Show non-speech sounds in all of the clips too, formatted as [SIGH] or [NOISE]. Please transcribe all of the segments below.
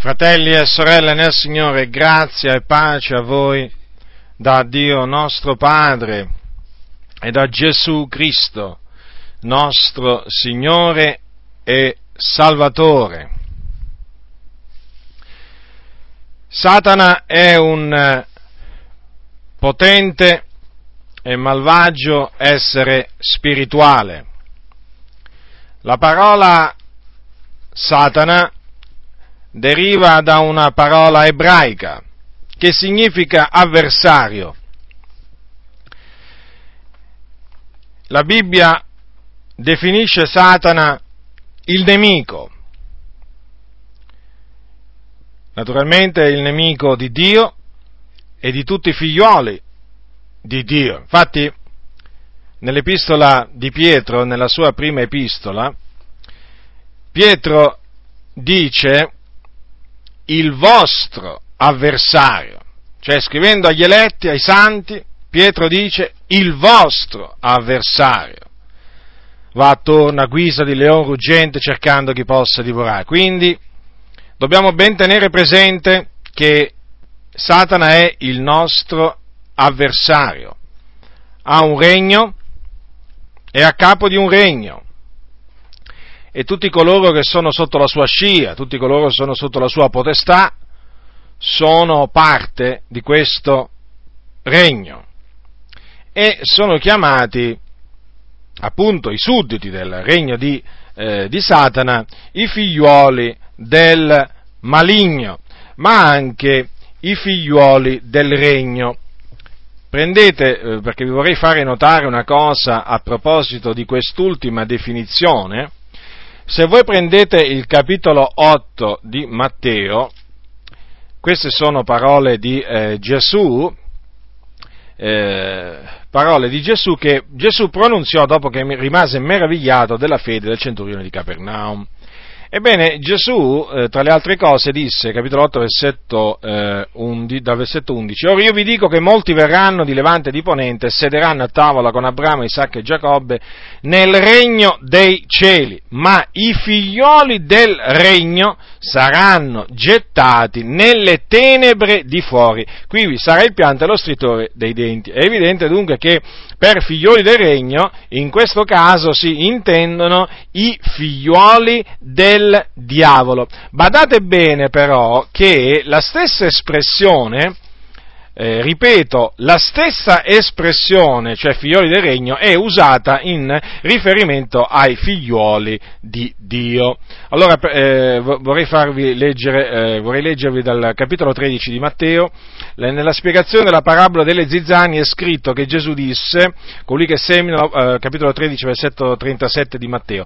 Fratelli e sorelle nel Signore, grazia e pace a voi da Dio nostro Padre e da Gesù Cristo, nostro Signore e Salvatore. Satana è un potente e malvagio essere spirituale. La parola Satana deriva da una parola ebraica che significa avversario. La Bibbia definisce Satana il nemico. Naturalmente il nemico di Dio e di tutti i figlioli di Dio. Infatti, nell'epistola di Pietro, nella sua prima epistola, Pietro dice il vostro avversario, cioè scrivendo agli eletti, ai santi, Pietro dice il vostro avversario. Va attorno a guisa di leone ruggente cercando chi possa divorare. Quindi dobbiamo ben tenere presente che Satana è il nostro avversario, ha un regno, è a capo di un regno e tutti coloro che sono sotto la sua scia, tutti coloro che sono sotto la sua potestà, sono parte di questo regno e sono chiamati appunto i sudditi del regno di, eh, di Satana, i figliuoli del maligno, ma anche i figliuoli del regno. Prendete, eh, perché vi vorrei fare notare una cosa a proposito di quest'ultima definizione, se voi prendete il capitolo 8 di Matteo, queste sono parole di eh, Gesù, eh, parole di Gesù che Gesù pronunziò dopo che rimase meravigliato della fede del centurione di Capernaum. Ebbene, Gesù, eh, tra le altre cose, disse, capitolo 8, versetto, eh, 11, dal versetto 11, Ora io vi dico che molti verranno di Levante e di Ponente e sederanno a tavola con Abramo, Isacco e Giacobbe nel regno dei cieli, ma i figlioli del regno saranno gettati nelle tenebre di fuori. Qui vi sarà il pianto e lo stritore dei denti. È evidente dunque che per figlioli del regno, in questo caso si intendono i figlioli del diavolo. Badate bene però che la stessa espressione eh, ripeto, la stessa espressione, cioè figlioli del regno, è usata in riferimento ai figlioli di Dio. Allora eh, vorrei, leggere, eh, vorrei leggervi dal capitolo 13 di Matteo, nella spiegazione della parabola delle zizzani è scritto che Gesù disse, colui che semina, eh, capitolo 13, versetto 37 di Matteo,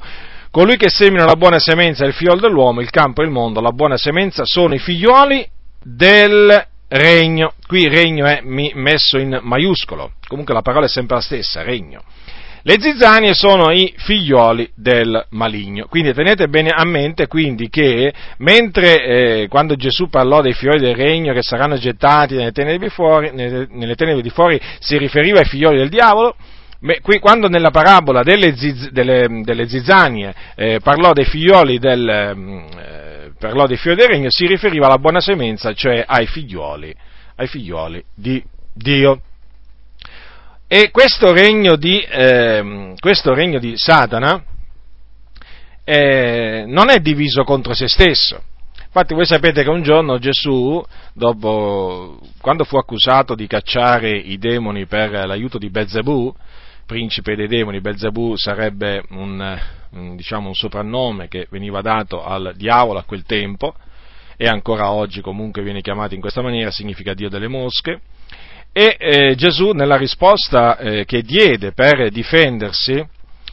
colui che semina la buona semenza è il figlio dell'uomo, il campo e il mondo, la buona semenza sono i figlioli del regno, qui regno è messo in maiuscolo, comunque la parola è sempre la stessa, regno. Le zizzanie sono i figlioli del maligno. Quindi tenete bene a mente quindi che mentre eh, quando Gesù parlò dei figlioli del regno che saranno gettati nelle tenebre, fuori, nelle, nelle tenebre di fuori si riferiva ai figlioli del diavolo, Qui, quando nella parabola delle, ziz, delle, delle zizzanie eh, parlò dei figlioli del, mm, eh, dei figlioli del regno, si riferiva alla buona semenza, cioè ai figlioli, ai figlioli di Dio. E questo regno di, eh, questo regno di Satana eh, non è diviso contro se stesso. Infatti voi sapete che un giorno Gesù, dopo, quando fu accusato di cacciare i demoni per l'aiuto di Bezzebù, principe dei demoni, Belzebù sarebbe un, diciamo, un soprannome che veniva dato al diavolo a quel tempo e ancora oggi comunque viene chiamato in questa maniera, significa Dio delle mosche. E eh, Gesù nella risposta eh, che diede per difendersi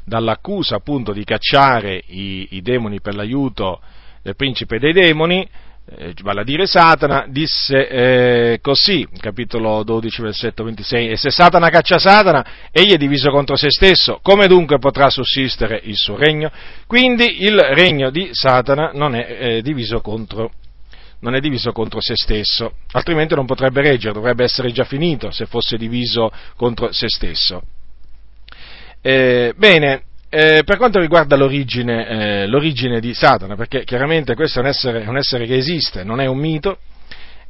dall'accusa appunto di cacciare i, i demoni per l'aiuto del principe dei demoni, eh, vale a dire Satana, disse eh, così, capitolo 12, versetto 26, e se Satana caccia Satana, egli è diviso contro se stesso, come dunque potrà sussistere il suo regno? Quindi il regno di Satana non è, eh, diviso, contro, non è diviso contro se stesso, altrimenti non potrebbe reggere, dovrebbe essere già finito se fosse diviso contro se stesso. Eh, bene, eh, per quanto riguarda l'origine, eh, l'origine, di Satana, perché chiaramente questo è un, essere, un essere che esiste, non è un mito,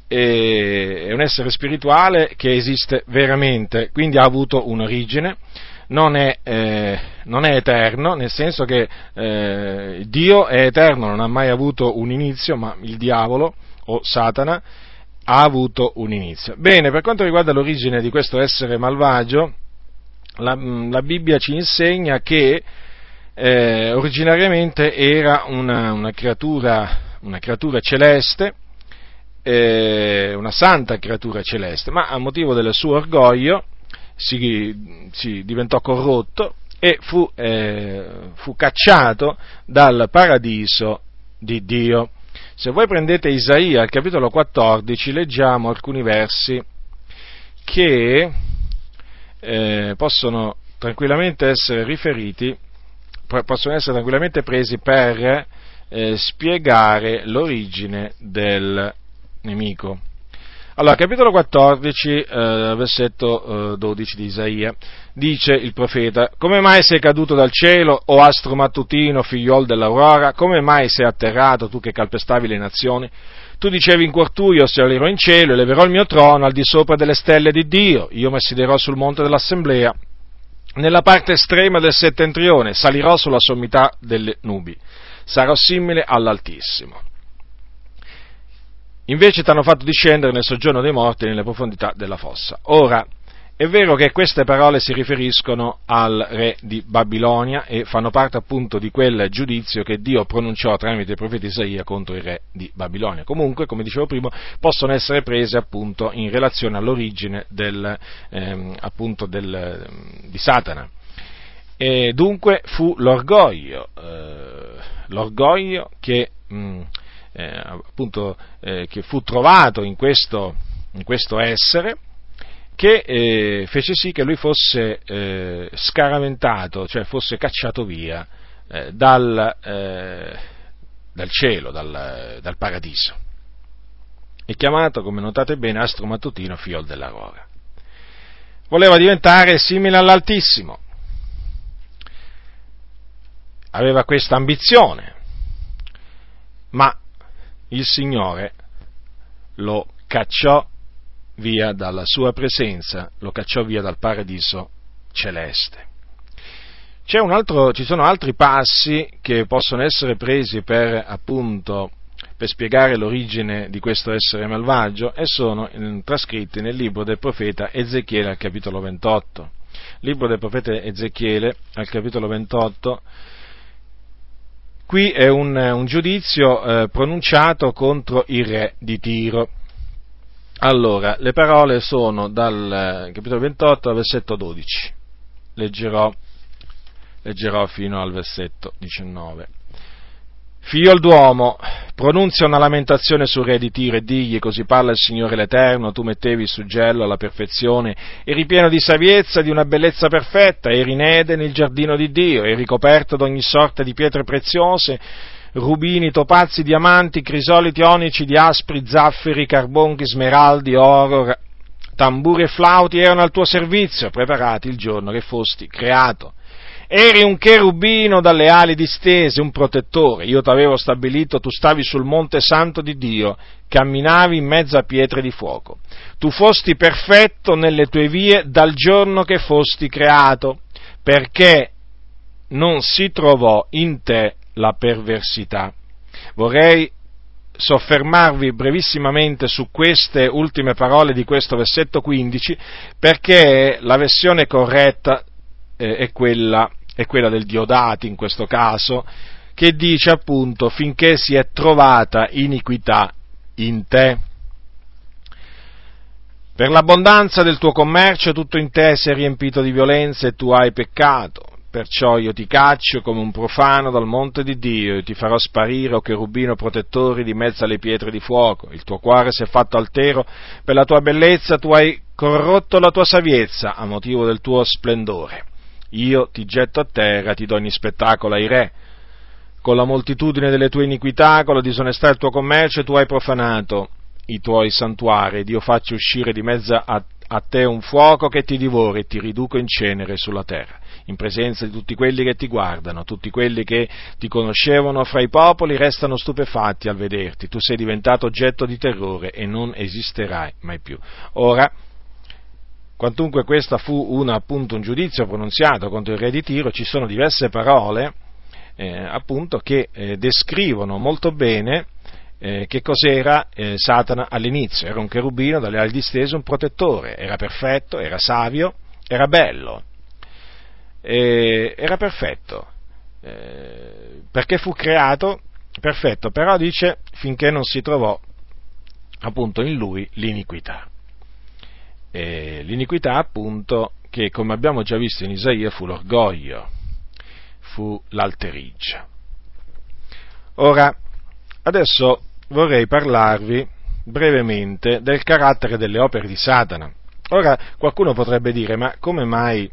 è un essere spirituale che esiste veramente, quindi ha avuto un'origine, non è, eh, non è eterno, nel senso che eh, Dio è eterno, non ha mai avuto un inizio, ma il diavolo o Satana ha avuto un inizio. Bene, per quanto riguarda l'origine di questo essere malvagio, la, la Bibbia ci insegna che eh, originariamente era una, una, creatura, una creatura, celeste, eh, una santa creatura celeste, ma a motivo del suo orgoglio si, si diventò corrotto e fu, eh, fu cacciato dal paradiso di Dio. Se voi prendete Isaia al capitolo 14, leggiamo alcuni versi che eh, possono tranquillamente essere riferiti, possono essere tranquillamente presi per eh, spiegare l'origine del nemico. Allora, capitolo 14, eh, versetto eh, 12 di Isaia, dice il profeta, come mai sei caduto dal cielo, o astro mattutino, figliol dell'aurora, come mai sei atterrato tu che calpestavi le nazioni? Tu dicevi in cuor tuo, io salirò in cielo e leverò il mio trono al di sopra delle stelle di Dio, io mi siederò sul monte dell'assemblea, nella parte estrema del settentrione, salirò sulla sommità delle nubi, sarò simile all'Altissimo. Invece ti hanno fatto discendere nel soggiorno dei morti nelle profondità della fossa. Ora, è vero che queste parole si riferiscono al re di Babilonia e fanno parte appunto di quel giudizio che Dio pronunciò tramite il profeta Isaia contro il re di Babilonia. Comunque, come dicevo prima, possono essere prese appunto in relazione all'origine del, ehm, appunto del, di Satana. E dunque fu l'orgoglio, eh, l'orgoglio che mh, eh, appunto, eh, che fu trovato in questo, in questo essere, che eh, fece sì che lui fosse eh, scaraventato, cioè fosse cacciato via eh, dal, eh, dal, cielo, dal, dal, paradiso. È chiamato, come notate bene, astro mattutino fiol dell'aurora. Voleva diventare simile all'Altissimo. Aveva questa ambizione, ma il Signore lo cacciò via dalla sua presenza, lo cacciò via dal paradiso celeste. Altro, ci sono altri passi che possono essere presi per, appunto, per spiegare l'origine di questo essere malvagio e sono trascritti nel libro del profeta Ezechiele al capitolo 28. Libro del profeta Ezechiele al capitolo 28 Qui è un, un giudizio eh, pronunciato contro il re di Tiro. Allora, le parole sono dal eh, capitolo 28 al versetto 12. Leggerò, leggerò fino al versetto 19. Figlio d'uomo, pronunzia una lamentazione sul re di Tiro e digli, così parla il Signore l'Eterno, tu mettevi il suggello alla perfezione, eri pieno di saviezza, di una bellezza perfetta, eri in Eden, il giardino di Dio, eri coperto d'ogni sorta di pietre preziose, rubini, topazzi, diamanti, crisoliti, onici, diaspri, zaffiri, carbonchi, smeraldi, oro, tamburi e flauti erano al tuo servizio, preparati il giorno che fosti creato eri un cherubino dalle ali distese, un protettore, io t'avevo stabilito, tu stavi sul monte santo di Dio, camminavi in mezzo a pietre di fuoco. Tu fosti perfetto nelle tue vie dal giorno che fosti creato, perché non si trovò in te la perversità. Vorrei soffermarvi brevissimamente su queste ultime parole di questo versetto 15 perché la versione corretta eh, è quella è quella del Diodati in questo caso, che dice appunto finché si è trovata iniquità in te. Per l'abbondanza del tuo commercio tutto in te si è riempito di violenza e tu hai peccato. Perciò io ti caccio come un profano dal monte di Dio e ti farò sparire, o cherubino protettori, di mezzo alle pietre di fuoco. Il tuo cuore si è fatto altero per la tua bellezza, tu hai corrotto la tua saviezza a motivo del tuo splendore io ti getto a terra, ti do ogni spettacolo ai re. Con la moltitudine delle tue iniquità, con la disonestà del tuo commercio, tu hai profanato i tuoi santuari, ed io faccio uscire di mezzo a, a te un fuoco che ti divora e ti riduco in cenere sulla terra. In presenza di tutti quelli che ti guardano, tutti quelli che ti conoscevano fra i popoli restano stupefatti al vederti, tu sei diventato oggetto di terrore e non esisterai mai più. Ora, quantunque questo fu una, appunto un giudizio pronunziato contro il re di Tiro, ci sono diverse parole eh, appunto che eh, descrivono molto bene eh, che cos'era eh, Satana all'inizio. Era un cherubino dalle ali distese, un protettore, era perfetto, era savio, era bello, era perfetto, eh, perché fu creato perfetto, però dice finché non si trovò appunto in lui l'iniquità. E l'iniquità appunto che come abbiamo già visto in Isaia fu l'orgoglio, fu l'alterigia. Ora, adesso vorrei parlarvi brevemente del carattere delle opere di Satana. Ora, qualcuno potrebbe dire, ma come mai,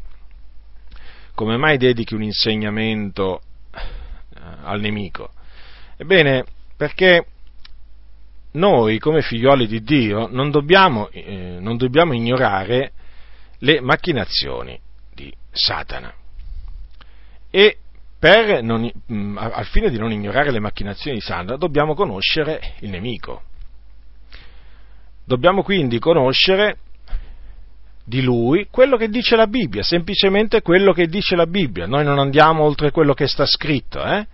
come mai dedichi un insegnamento eh, al nemico? Ebbene, perché noi, come figlioli di Dio, non dobbiamo, eh, non dobbiamo ignorare le macchinazioni di Satana. E non, mm, al fine di non ignorare le macchinazioni di Satana, dobbiamo conoscere il nemico. Dobbiamo quindi conoscere di lui quello che dice la Bibbia, semplicemente quello che dice la Bibbia. Noi non andiamo oltre quello che sta scritto, eh?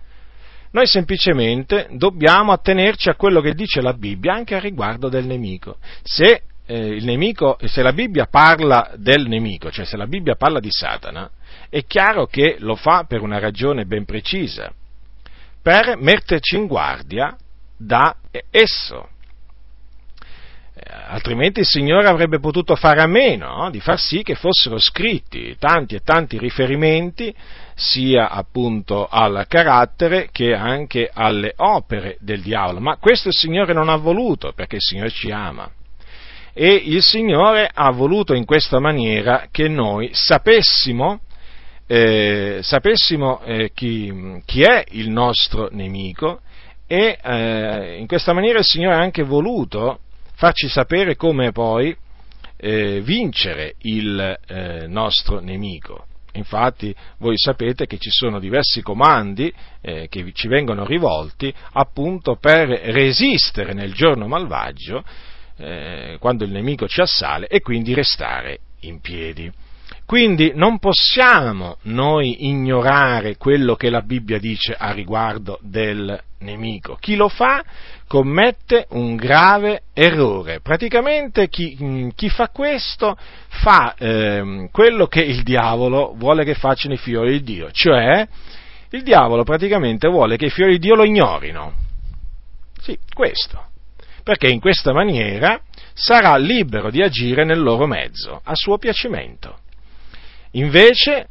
Noi semplicemente dobbiamo attenerci a quello che dice la Bibbia anche a riguardo del nemico. Se, eh, nemico, se la Bibbia parla del nemico, cioè se la Bibbia parla di Satana, è chiaro che lo fa per una ragione ben precisa, per metterci in guardia da esso. Altrimenti il Signore avrebbe potuto fare a meno no? di far sì che fossero scritti tanti e tanti riferimenti sia appunto al carattere che anche alle opere del diavolo. Ma questo il Signore non ha voluto perché il Signore ci ama. E il Signore ha voluto in questa maniera che noi sapessimo eh, sapessimo eh, chi, chi, è il nostro nemico e eh, in questa maniera il Signore ha anche voluto farci sapere come poi eh, vincere il eh, nostro nemico. Infatti voi sapete che ci sono diversi comandi eh, che ci vengono rivolti appunto per resistere nel giorno malvagio, quando il nemico ci assale, e quindi restare in piedi. Quindi non possiamo noi ignorare quello che la Bibbia dice a riguardo del nemico. Chi lo fa commette un grave errore. Praticamente chi, mm, chi fa questo fa eh, quello che il diavolo vuole che facciano i figlioli di Dio, cioè il diavolo praticamente vuole che i figlioli di Dio lo ignorino. Sì, questo. Perché in questa maniera sarà libero di agire nel loro mezzo, a suo piacimento. Invece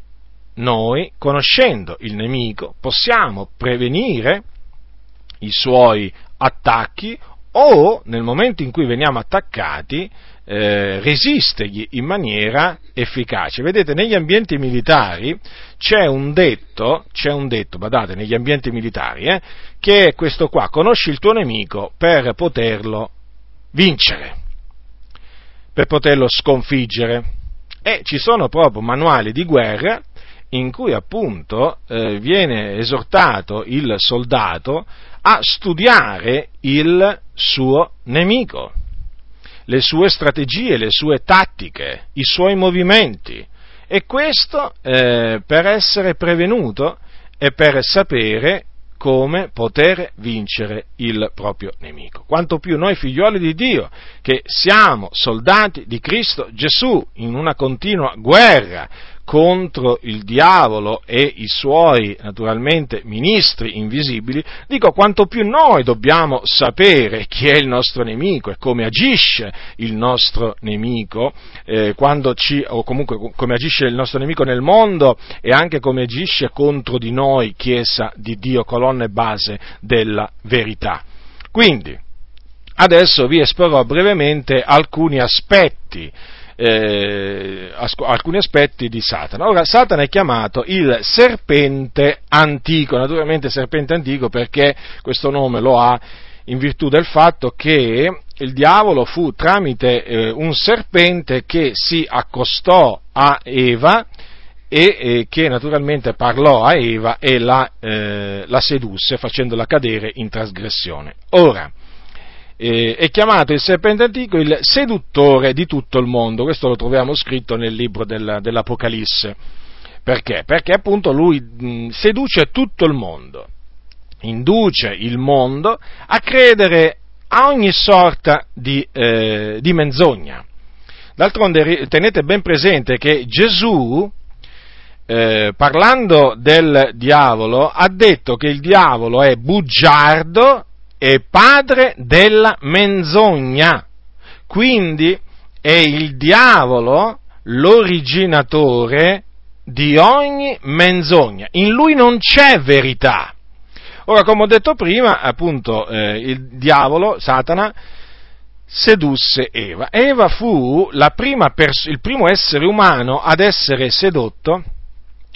noi, conoscendo il nemico, possiamo prevenire i suoi attacchi o nel momento in cui veniamo attaccati eh, resistergli in maniera efficace. Vedete, negli ambienti militari c'è un detto, c'è un detto, badate, negli ambienti militari, eh, che è questo qua, conosci il tuo nemico per poterlo vincere, per poterlo sconfiggere. E ci sono proprio manuali di guerra in cui appunto eh, viene esortato il soldato a studiare il suo nemico, le sue strategie, le sue tattiche, i suoi movimenti. E questo eh, per essere prevenuto e per sapere come poter vincere il proprio nemico. Quanto più noi figlioli di Dio, che siamo soldati di Cristo Gesù in una continua guerra contro il diavolo e i suoi, naturalmente, ministri invisibili, dico quanto più noi dobbiamo sapere chi è il nostro nemico e come agisce il nostro nemico, eh, ci, o comunque come agisce il nostro nemico nel mondo e anche come agisce contro di noi, Chiesa di Dio, colonna e base della verità. Quindi, adesso vi esporrò brevemente alcuni aspetti eh, alcuni aspetti di Satana. Ora, Satana è chiamato il serpente antico, naturalmente serpente antico perché questo nome lo ha in virtù del fatto che il diavolo fu tramite eh, un serpente che si accostò a Eva e, e che naturalmente parlò a Eva e la, eh, la sedusse facendola cadere in trasgressione. Ora, eh, è chiamato il serpente antico il seduttore di tutto il mondo, questo lo troviamo scritto nel libro del, dell'Apocalisse. Perché? Perché appunto lui mh, seduce tutto il mondo, induce il mondo a credere a ogni sorta di, eh, di menzogna. D'altronde tenete ben presente che Gesù, eh, parlando del diavolo, ha detto che il diavolo è bugiardo e padre della menzogna. Quindi è il diavolo l'originatore di ogni menzogna. In lui non c'è verità. Ora, come ho detto prima, appunto, eh, il diavolo, Satana, sedusse Eva. Eva fu pers- il primo essere umano ad essere sedotto,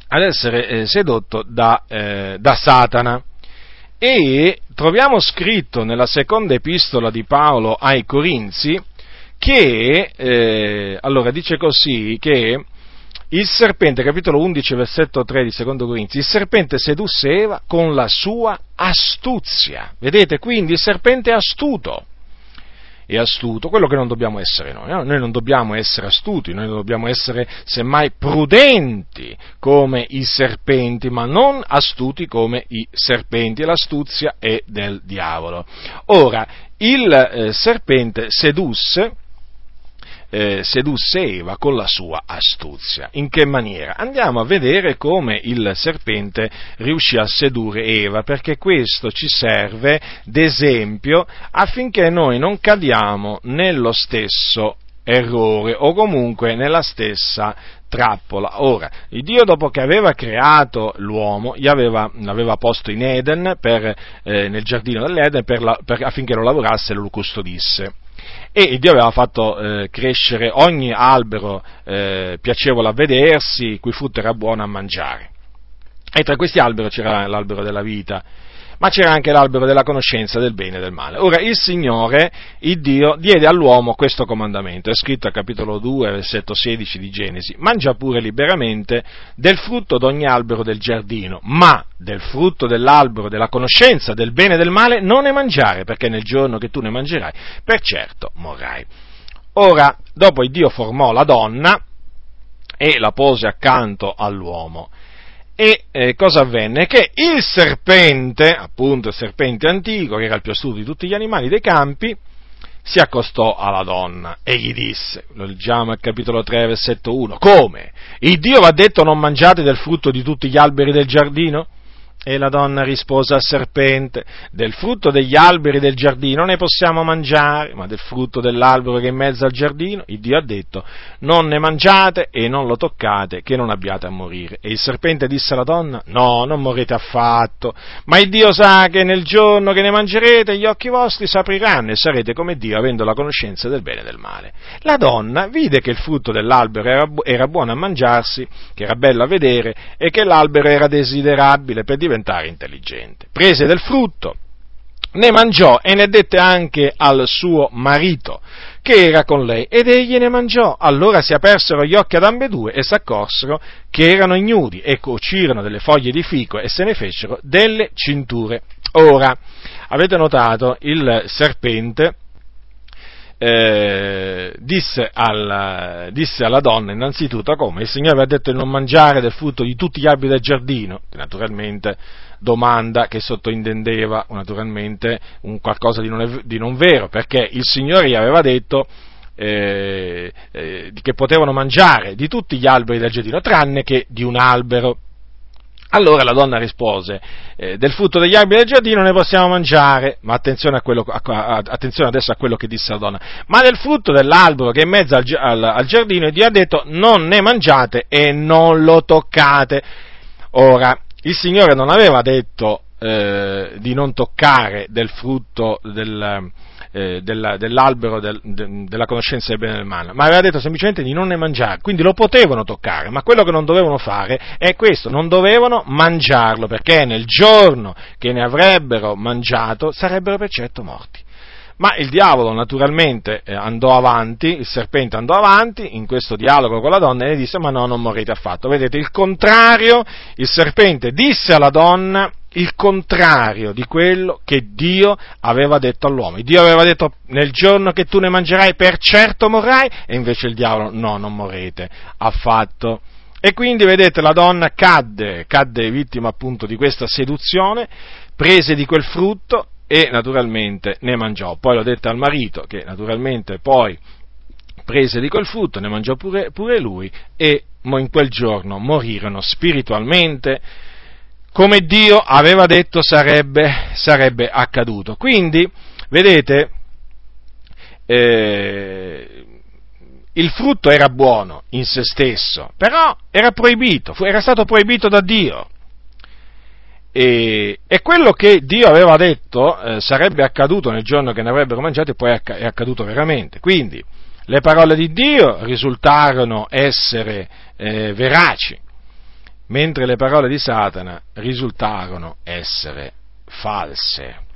ad essere, eh, sedotto da, eh, da Satana. E troviamo scritto nella seconda epistola di Paolo ai Corinzi che, eh, allora dice così, che il serpente, capitolo 11, versetto 3 di secondo Corinzi, il serpente sedusse Eva con la sua astuzia. Vedete, quindi il serpente è astuto. È astuto, quello che non dobbiamo essere noi. No? Noi non dobbiamo essere astuti, noi dobbiamo essere semmai prudenti come i serpenti, ma non astuti come i serpenti. L'astuzia è del diavolo. Ora, il eh, serpente sedusse eh, sedusse Eva con la sua astuzia. In che maniera? Andiamo a vedere come il serpente riuscì a sedurre Eva, perché questo ci serve d'esempio affinché noi non cadiamo nello stesso errore o comunque nella stessa trappola. Ora, il Dio dopo che aveva creato l'uomo, aveva, l'aveva posto in Eden, per, eh, nel giardino dell'Eden, per la, per, affinché lo lavorasse e lo custodisse e Dio aveva fatto eh, crescere ogni albero eh, piacevole a vedersi, cui frutto era buono a mangiare. E tra questi alberi c'era l'albero della vita, ma c'era anche l'albero della conoscenza del bene e del male. Ora il Signore, il Dio, diede all'uomo questo comandamento, è scritto al capitolo 2, versetto 16 di Genesi, mangia pure liberamente del frutto d'ogni albero del giardino, ma del frutto dell'albero della conoscenza del bene e del male non ne mangiare, perché nel giorno che tu ne mangerai, per certo morrai. Ora, dopo il Dio formò la donna e la pose accanto all'uomo e eh, cosa avvenne? Che il serpente, appunto il serpente antico, che era il più astuto di tutti gli animali dei campi, si accostò alla donna e gli disse, lo leggiamo al capitolo 3, versetto 1, come? Il Dio va detto non mangiate del frutto di tutti gli alberi del giardino? E la donna rispose al serpente, del frutto degli alberi del giardino ne possiamo mangiare, ma del frutto dell'albero che è in mezzo al giardino, il Dio ha detto, non ne mangiate e non lo toccate, che non abbiate a morire. E il serpente disse alla donna, no, non morrete affatto, ma il Dio sa che nel giorno che ne mangerete gli occhi vostri s'apriranno e sarete come Dio, avendo la conoscenza del bene e del male. La donna vide che il frutto dell'albero era, era buono a mangiarsi, che era bello a vedere e che l'albero era desiderabile per diventare intelligente. Prese del frutto, ne mangiò e ne dette anche al suo marito, che era con lei, ed egli ne mangiò. Allora si apersero gli occhi ad ambedue e s'accorsero che erano ignudi, e cucirono delle foglie di fico e se ne fecero delle cinture. Ora, avete notato, il serpente eh, disse, alla, disse, alla, donna innanzitutto come il Signore aveva detto di non mangiare del frutto di tutti gli alberi del giardino, naturalmente domanda che sottointendeva naturalmente un qualcosa di non, di non vero, perché il Signore gli aveva detto eh, eh, che potevano mangiare di tutti gli alberi del giardino, tranne che di un albero. Allora la donna rispose, eh, del frutto degli alberi del giardino ne possiamo mangiare, ma attenzione, a quello, a, a, attenzione, adesso a quello che disse la donna, ma del frutto dell'albero che è in mezzo al, al, al giardino, Dio ha detto non ne mangiate e non lo toccate. Ora, il Signore non aveva detto eh, di non toccare del frutto del, eh, della, dell'albero del, de, della conoscenza del bene e del male, ma aveva detto semplicemente di non ne mangiare, quindi lo potevano toccare, ma quello che non dovevano fare è questo, non dovevano mangiarlo, perché nel giorno che ne avrebbero mangiato sarebbero per certo morti. Ma il diavolo naturalmente eh, andò avanti, il serpente andò avanti in questo dialogo con la donna e le disse ma no, non morrete affatto. Vedete, il contrario, il serpente disse alla donna il contrario di quello che Dio aveva detto all'uomo. Dio aveva detto nel giorno che tu ne mangerai per certo morrai e invece il diavolo no, non morrete affatto. E quindi vedete la donna cadde, cadde vittima appunto di questa seduzione, prese di quel frutto e naturalmente ne mangiò. Poi l'ho detto al marito che naturalmente poi prese di quel frutto, ne mangiò pure, pure lui e in quel giorno morirono spiritualmente come Dio aveva detto sarebbe, sarebbe accaduto. Quindi, vedete, eh, il frutto era buono in se stesso, però era proibito, era stato proibito da Dio. E, e, quello che Dio aveva detto eh, sarebbe accaduto nel giorno che ne avrebbero mangiato e poi è, è accaduto veramente. Quindi le parole di Dio risultarono essere eh, veraci, mentre le parole di Satana risultarono essere false.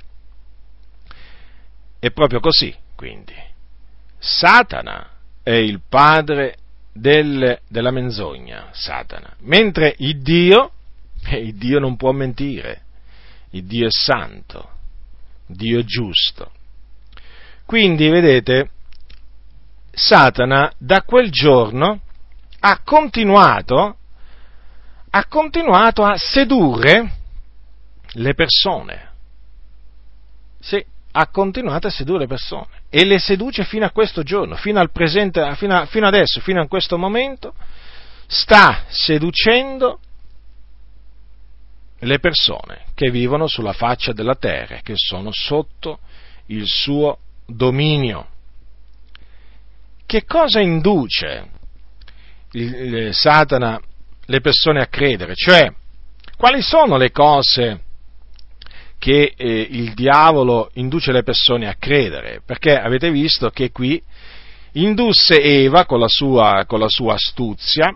E proprio così, quindi, Satana è il padre del, della menzogna, Satana, mentre il Dio e il Dio non può mentire, il Dio è santo, Dio è giusto. Quindi, vedete, Satana da quel giorno ha continuato, ha continuato a sedurre le persone. Sì, ha continuato a sedurre le persone e le seduce fino a questo giorno, fino al presente, fino, a, fino adesso, fino a questo momento, sta seducendo le persone che vivono sulla faccia della terra, che sono sotto il suo dominio. Che cosa induce il, Satana le persone a credere? Cioè, quali sono le cose che eh, il diavolo induce le persone a credere? Perché avete visto che qui indusse Eva con la sua, con la sua astuzia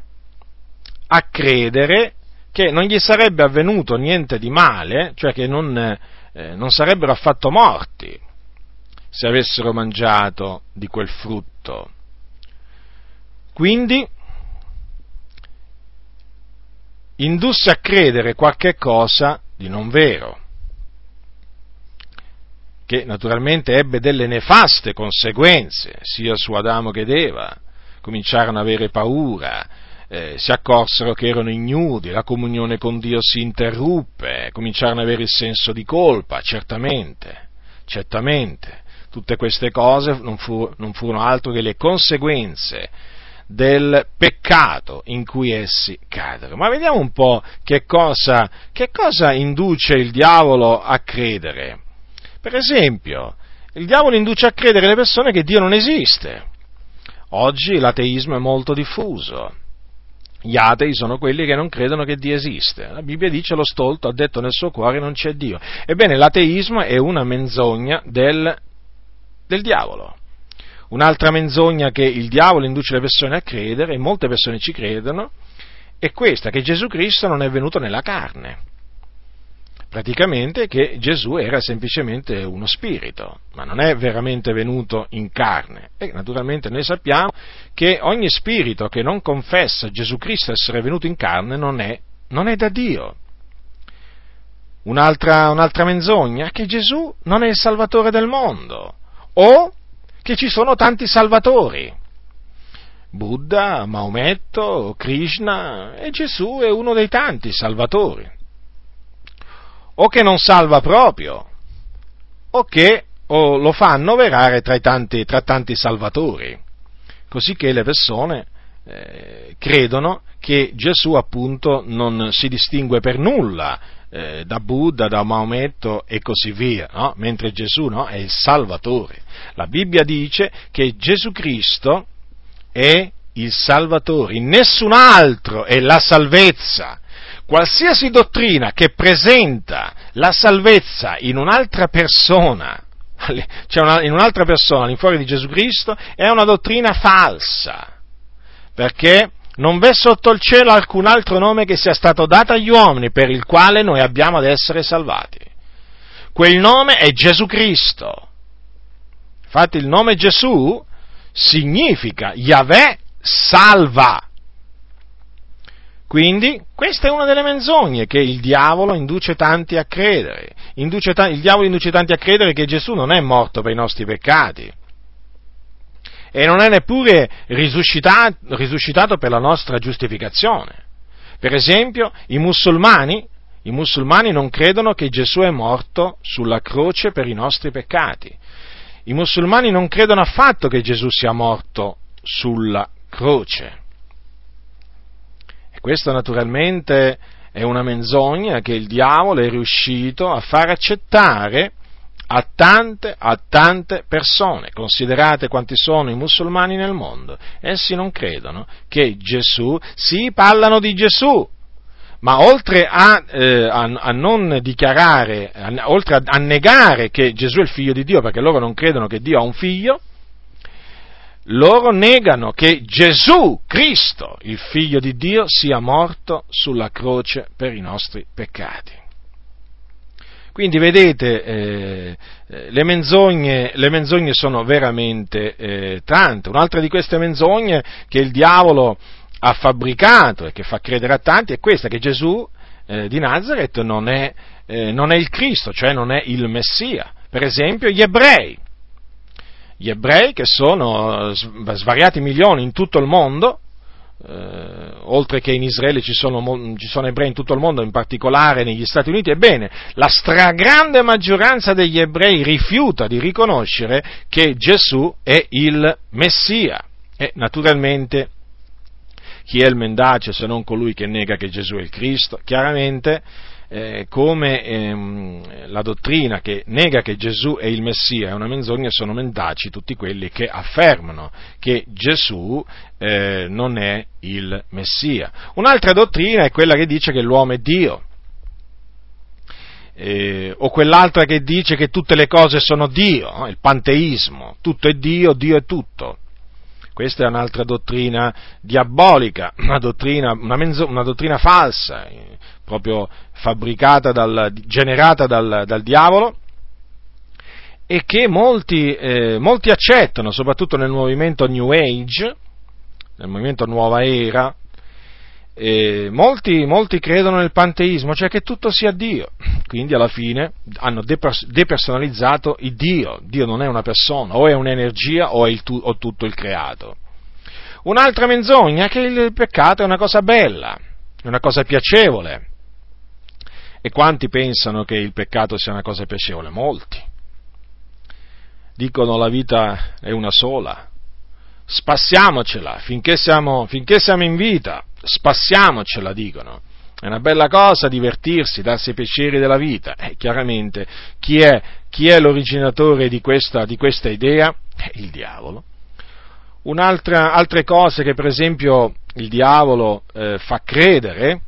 a credere che non gli sarebbe avvenuto niente di male, cioè che non, eh, non sarebbero affatto morti se avessero mangiato di quel frutto. Quindi indusse a credere qualche cosa di non vero, che naturalmente ebbe delle nefaste conseguenze, sia su Adamo che Eva, cominciarono ad avere paura, eh, si accorsero che erano ignudi, la comunione con Dio si interruppe, cominciarono ad avere il senso di colpa, certamente, certamente. Tutte queste cose non, fu, non furono altro che le conseguenze del peccato in cui essi caddero. Ma vediamo un po' che cosa, che cosa induce il diavolo a credere. Per esempio, il diavolo induce a credere le persone che Dio non esiste. Oggi l'ateismo è molto diffuso. Gli atei sono quelli che non credono che Dio esiste. La Bibbia dice lo stolto ha detto nel suo cuore non c'è Dio. Ebbene, l'ateismo è una menzogna del, del diavolo. Un'altra menzogna che il diavolo induce le persone a credere, e molte persone ci credono, è questa, che Gesù Cristo non è venuto nella carne praticamente che Gesù era semplicemente uno spirito, ma non è veramente venuto in carne. E naturalmente noi sappiamo che ogni spirito che non confessa Gesù Cristo essere venuto in carne non è, non è da Dio. Un'altra, un'altra menzogna che Gesù non è il Salvatore del mondo, o che ci sono tanti salvatori. Buddha, Maometto, Krishna e Gesù è uno dei tanti salvatori o che non salva proprio, o che o lo fa annoverare tra, tanti, tra tanti salvatori, così che le persone eh, credono che Gesù appunto non si distingue per nulla eh, da Buddha, da Maometto e così via, no? mentre Gesù no, è il Salvatore. La Bibbia dice che Gesù Cristo è il Salvatore, in nessun altro è la salvezza qualsiasi dottrina che presenta la salvezza in un'altra persona, cioè una, in un'altra persona all'infuori di Gesù Cristo, è una dottrina falsa, perché non v'è sotto il cielo alcun altro nome che sia stato dato agli uomini per il quale noi abbiamo ad essere salvati. Quel nome è Gesù Cristo. Infatti il nome Gesù significa Yahweh salva. Quindi questa è una delle menzogne che il diavolo induce tanti a credere. Induce, il diavolo induce tanti a credere che Gesù non è morto per i nostri peccati e non è neppure risuscitato, risuscitato per la nostra giustificazione. Per esempio, i musulmani, i musulmani non credono che Gesù è morto sulla croce per i nostri peccati. I musulmani non credono affatto che Gesù sia morto sulla croce. Questo naturalmente è una menzogna che il diavolo è riuscito a far accettare a tante, a tante persone. Considerate quanti sono i musulmani nel mondo. Essi non credono che Gesù, sì, parlano di Gesù, ma oltre a, eh, a, a non dichiarare, a, oltre a negare che Gesù è il figlio di Dio, perché loro non credono che Dio ha un figlio, loro negano che Gesù Cristo, il figlio di Dio, sia morto sulla croce per i nostri peccati. Quindi vedete, eh, eh, le, menzogne, le, menzogne, sono veramente eh, tante. Un'altra di queste menzogne che il diavolo ha fabbricato e che fa credere a tanti è questa, che Gesù eh, di Nazareth non è, eh, non è il Cristo, cioè non è il Messia. Per esempio gli ebrei gli ebrei, che sono svariati milioni in tutto il mondo, eh, oltre che in Israele ci sono, ci sono, ebrei in tutto il mondo, in particolare negli Stati Uniti, ebbene, la stragrande maggioranza degli ebrei rifiuta di riconoscere che Gesù è il Messia. E naturalmente chi è il mendace se non colui che nega che Gesù è il Cristo? Chiaramente eh, come ehm, la dottrina che nega che Gesù è il Messia è una menzogna, sono mendaci tutti quelli che affermano che Gesù eh, non è il Messia. Un'altra dottrina è quella che dice che l'uomo è Dio. Eh, o quell'altra che dice che tutte le cose sono Dio, no? il panteismo, tutto è Dio, Dio è tutto. Questa è un'altra dottrina diabolica, [CLEARS THROAT] una dottrina, una menzo, una dottrina falsa, proprio fabbricata, dal, generata dal, dal, diavolo e che molti, eh, molti accettano, soprattutto nel movimento New Age, nel movimento Nuova Era, eh, molti, molti, credono nel panteismo, cioè che tutto sia Dio. Quindi alla fine hanno depersonalizzato il Dio. Dio non è una persona, o è un'energia o è il, o tutto il creato. Un'altra menzogna è che il peccato è una cosa bella, è una cosa piacevole. E quanti pensano che il peccato sia una cosa piacevole? Molti. Dicono la vita è una sola. Spassiamocela finché siamo, finché siamo in vita spassiamocela, dicono. È una bella cosa divertirsi, darsi i piaceri della vita. E chiaramente chi è, chi è l'originatore di questa, di questa idea? È il diavolo. Un'altra, altre cose che per esempio il diavolo eh, fa credere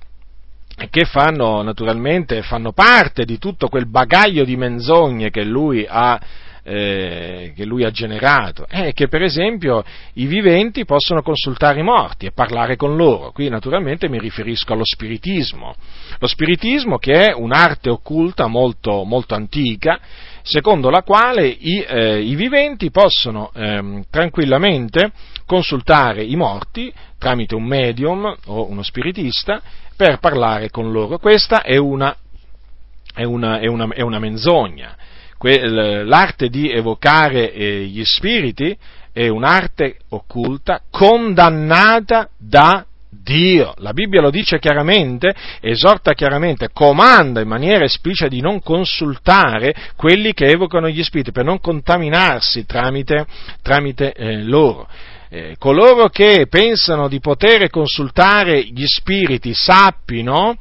che fanno naturalmente fanno parte di tutto quel bagaglio di menzogne che lui ha eh, che lui ha generato, è che per esempio i viventi possono consultare i morti e parlare con loro. Qui naturalmente mi riferisco allo spiritismo. Lo spiritismo che è un'arte occulta molto, molto antica, secondo la quale i, eh, i viventi possono eh, tranquillamente consultare i morti tramite un medium o uno spiritista per parlare con loro. Questa è una, è una, è una, è una menzogna l'arte di evocare eh, gli spiriti è un'arte occulta condannata da Dio. La Bibbia lo dice chiaramente, esorta chiaramente, comanda in maniera esplicita di non consultare quelli che evocano gli spiriti per non contaminarsi tramite, tramite eh, loro. Eh, coloro che pensano di poter consultare gli spiriti sappino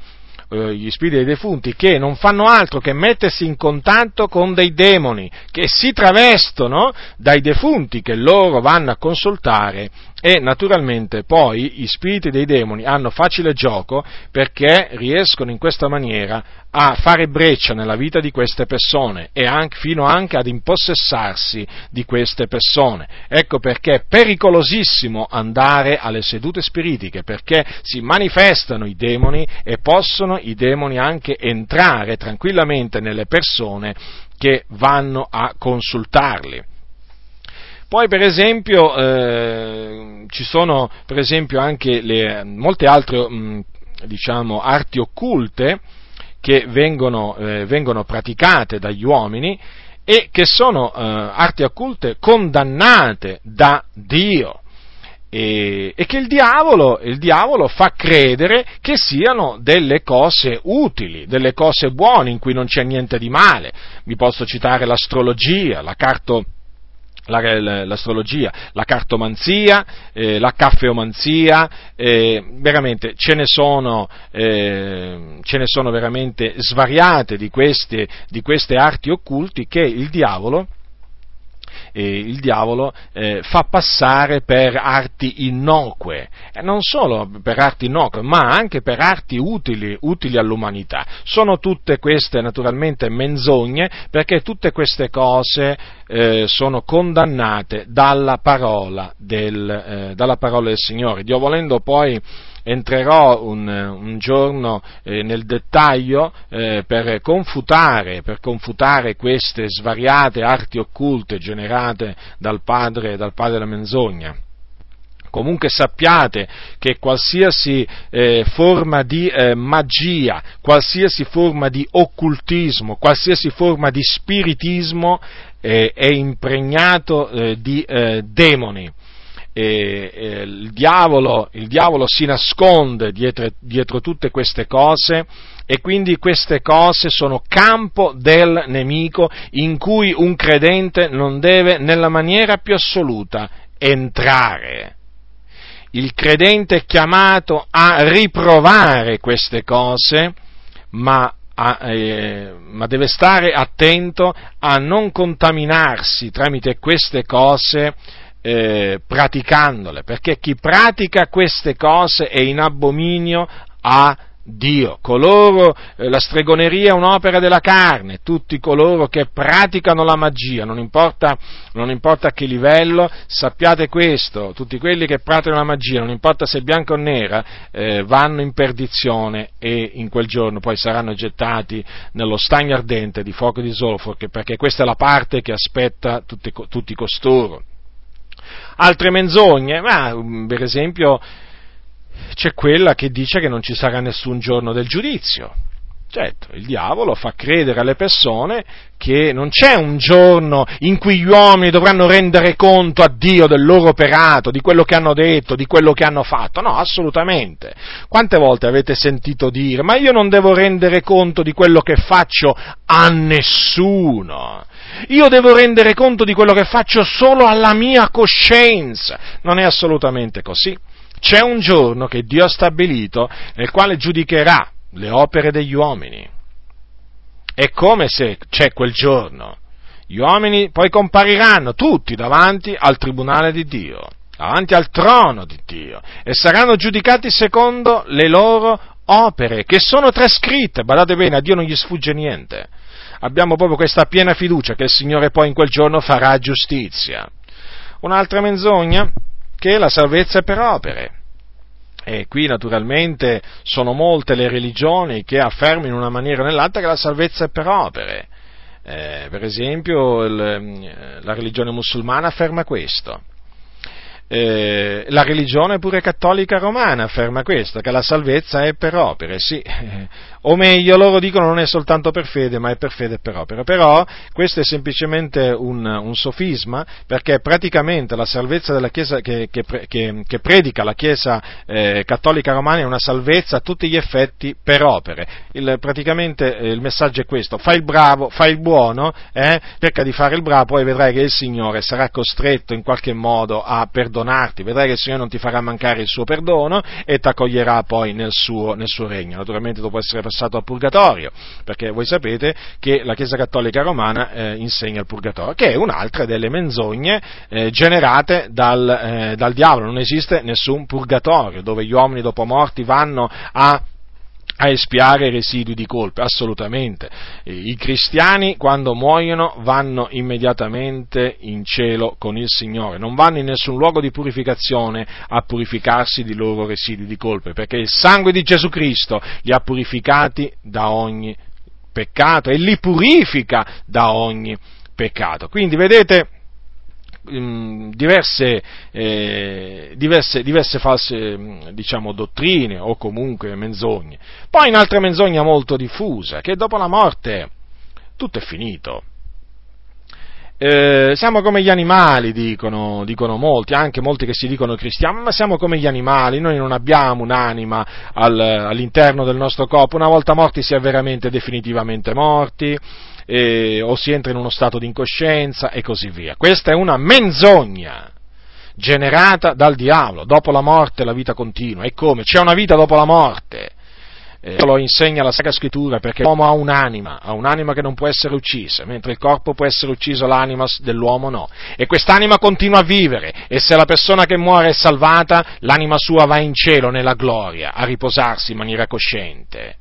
eh, gli spiriti dei defunti che non fanno altro che mettersi in contatto con dei demoni che si travestono dai defunti che loro vanno a consultare e naturalmente poi gli spiriti dei demoni hanno facile gioco perché riescono in questa maniera a fare breccia nella vita di queste persone e anche, fino anche ad impossessarsi di queste persone. Ecco perché è pericolosissimo andare alle sedute spiritiche perché si manifestano i demoni e possono i demoni anche entrare tranquillamente nelle persone che vanno a consultarli. Poi per esempio eh, ci sono per esempio anche le, molte altre mh, diciamo, arti occulte che vengono, eh, vengono praticate dagli uomini e che sono eh, arti occulte condannate da Dio. E, e, che il diavolo, il diavolo, fa credere che siano delle cose utili, delle cose buone in cui non c'è niente di male. Vi posso citare l'astrologia, la carto, la, l'astrologia, la cartomanzia, eh, la caffeomanzia, eh, veramente ce ne, sono, eh, ce ne sono veramente svariate di queste, di queste arti occulti che il diavolo eh, il diavolo eh, fa passare per arti innocue, e non solo per arti innocue, ma anche per arti utili, utili all'umanità. Sono tutte queste naturalmente menzogne perché tutte queste cose eh, sono condannate dalla parola, del, eh, dalla parola del Signore. Dio volendo poi entrerò un, un giorno eh, nel dettaglio eh, per, confutare, per, confutare, queste svariate arti occulte generate dal padre, dal padre della menzogna. Comunque sappiate che qualsiasi eh, forma di eh, magia, qualsiasi forma di occultismo, qualsiasi forma di spiritismo eh, è impregnato eh, di eh, demoni eh, eh, il, diavolo, il, diavolo, si nasconde dietro, dietro tutte queste cose e quindi queste cose sono campo del nemico in cui un credente non deve nella maniera più assoluta entrare. Il credente è chiamato a riprovare queste cose, ma, a, eh, ma, deve stare attento a non contaminarsi tramite queste cose eh, praticandole, perché chi pratica queste cose è in abominio a Dio. Coloro, eh, la stregoneria è un'opera della carne, tutti coloro che praticano la magia, non importa, non importa a che livello, sappiate questo, tutti quelli che praticano la magia, non importa se bianca o nera, eh, vanno in perdizione e in quel giorno poi saranno gettati nello stagno ardente di fuoco di zolfo, perché questa è la parte che aspetta tutti, tutti costoro altre menzogne, ma mm, per esempio c'è quella che dice che non ci sarà nessun giorno del giudizio. Certo, il diavolo fa credere alle persone che non c'è un giorno in cui gli uomini dovranno rendere conto a Dio del loro operato, di quello che hanno detto, di quello che hanno fatto. No, assolutamente. Quante volte avete sentito dire, ma io non devo rendere conto di quello che faccio a nessuno. Io devo rendere conto di quello che faccio solo alla mia coscienza. Non è assolutamente così. C'è un giorno che Dio ha stabilito nel quale giudicherà le opere degli uomini. È come se c'è quel giorno. Gli uomini poi compariranno tutti davanti al tribunale di Dio, davanti al trono di Dio, e saranno giudicati secondo le loro opere, che sono trascritte. Badate bene, a Dio non gli sfugge niente. Abbiamo proprio questa piena fiducia che il Signore poi in quel giorno farà giustizia. Un'altra menzogna, che la salvezza è per opere. E qui naturalmente sono molte le religioni che affermano in una maniera o nell'altra che la salvezza è per opere. Eh, per esempio il, eh, la religione musulmana afferma questo. Eh, la religione pure cattolica romana afferma questo, che la salvezza è per opere, sì, [LAUGHS] o meglio loro dicono non è soltanto per fede, ma è per fede e per opera. Però questo è semplicemente un, un sofisma, perché praticamente la salvezza della Chiesa che, che, che, che predica la Chiesa eh, cattolica romana è una salvezza a tutti gli effetti per opere. Il, praticamente eh, il messaggio è questo, fai il bravo, fai il buono, eh, cerca di fare il bravo, poi vedrai che il Signore sarà costretto in qualche modo a perdonarti, vedrai che il Signore non ti farà mancare il suo perdono e ti accoglierà poi nel suo, nel suo regno. Naturalmente dopo essere passato al purgatorio, perché voi sapete che la Chiesa Cattolica Romana eh, insegna il purgatorio, che è un'altra delle menzogne eh, generate dal, eh, dal diavolo, non esiste nessun purgatorio dove gli uomini dopo morti vanno a a espiare i residui di colpe, assolutamente. I cristiani quando muoiono vanno immediatamente in cielo con il Signore, non vanno in nessun luogo di purificazione a purificarsi di loro residui di colpe, perché il sangue di Gesù Cristo li ha purificati da ogni peccato e li purifica da ogni peccato. Quindi vedete, diverse, eh, diverse, diverse, false mh, diciamo, dottrine o comunque menzogne. Poi un'altra menzogna molto diffusa, che dopo la morte tutto è finito. Eh, siamo come gli animali, dicono, dicono, molti, anche molti che si dicono cristiani, ma siamo come gli animali, noi non abbiamo un'anima al, all'interno del nostro corpo, una volta morti si è veramente definitivamente morti, eh, o si entra in uno stato di incoscienza e così via. Questa è una menzogna generata dal diavolo, dopo la morte la vita continua, e come? C'è una vita dopo la morte, eh, lo insegna la Sacra Scrittura perché l'uomo ha un'anima, ha un'anima che non può essere uccisa, mentre il corpo può essere ucciso, l'anima dell'uomo no. E quest'anima continua a vivere e se la persona che muore è salvata, l'anima sua va in cielo nella gloria, a riposarsi in maniera cosciente.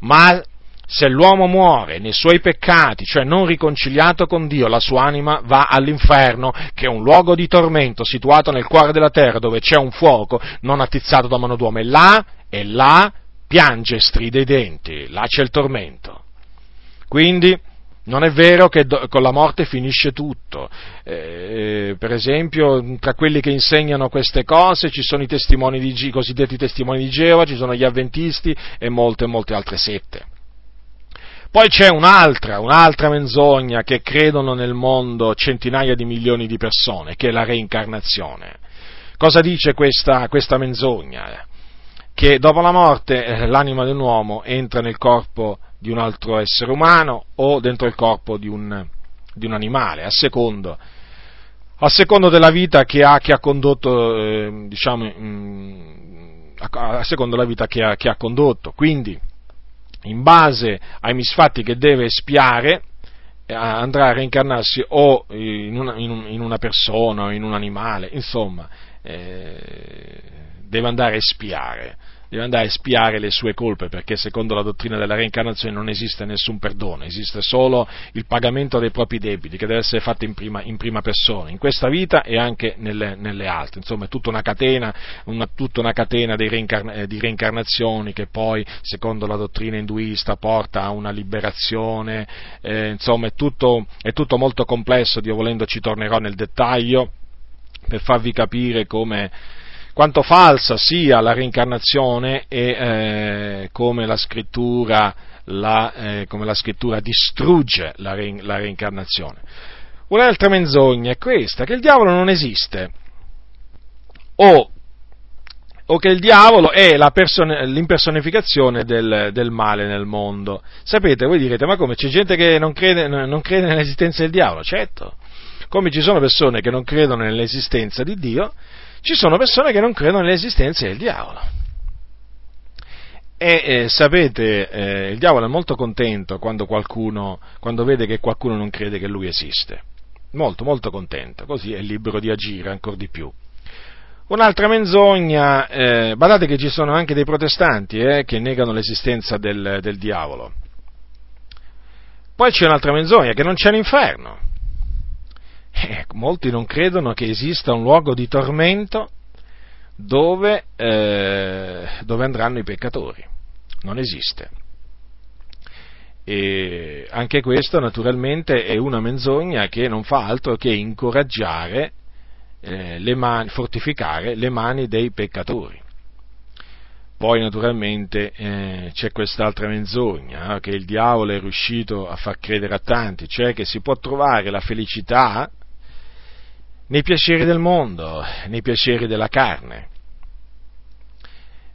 Ma se l'uomo muore nei suoi peccati, cioè non riconciliato con Dio, la sua anima va all'inferno, che è un luogo di tormento situato nel cuore della terra, dove c'è un fuoco non attizzato da mano d'uomo, e là, e là piange, stride i denti, là c'è il tormento. Quindi non è vero che do, con la morte finisce tutto. Eh, per esempio, tra quelli che insegnano queste cose ci sono i testimoni di, cosiddetti testimoni di Geova, ci sono gli avventisti e molte, molte altre sette. Poi c'è un'altra, un'altra menzogna che credono nel mondo centinaia di milioni di persone, che è la reincarnazione. Cosa dice questa, questa menzogna? Che dopo la morte eh, l'anima di un uomo entra nel corpo di un altro essere umano o dentro il corpo di un, di un animale, a secondo, a secondo, della vita che ha, che ha condotto, eh, diciamo, mh, a, a, secondo la vita che ha, che ha condotto. Quindi, in base ai misfatti che deve espiare, eh, andrà a reincarnarsi o in una, in una persona o in un animale, insomma, eh, deve andare a espiare deve andare a spiare le sue colpe, perché secondo la dottrina della reincarnazione non esiste nessun perdono, esiste solo il pagamento dei propri debiti, che deve essere fatto in prima, in prima persona, in questa vita e anche nelle, nelle altre. Insomma, è tutta una catena, una, tutta una catena reincarna, eh, di reincarnazioni che poi, secondo la dottrina induista, porta a una liberazione, eh, insomma, è tutto, è tutto molto complesso, Dio volendo ci tornerò nel dettaglio per farvi capire come quanto falsa sia la reincarnazione e eh, come, la la, eh, come, la scrittura distrugge la, re, la reincarnazione. Un'altra menzogna è questa, che il diavolo non esiste, o, o che il diavolo è person- l'impersonificazione del, del, male nel mondo. Sapete, voi direte, ma come c'è gente che non crede, non crede nell'esistenza del diavolo? Certo, come ci sono persone che non credono nell'esistenza di Dio, ci sono persone che non credono nell'esistenza del diavolo. E eh, sapete, eh, il diavolo è molto contento quando, qualcuno, quando vede che qualcuno non crede che lui esiste. Molto, molto contento, così è libero di agire ancora di più. Un'altra menzogna, eh, badate che ci sono anche dei protestanti eh, che negano l'esistenza del, del diavolo. Poi c'è un'altra menzogna, che non c'è l'inferno. Eh, molti non credono che esista un luogo di tormento dove, eh, dove andranno i peccatori. Non esiste. E anche questo naturalmente è una menzogna che non fa altro che incoraggiare, eh, le mani, fortificare le mani dei peccatori. Poi naturalmente eh, c'è quest'altra menzogna eh, che il diavolo è riuscito a far credere a tanti, cioè che si può trovare la felicità nei piaceri del mondo, nei piaceri della carne.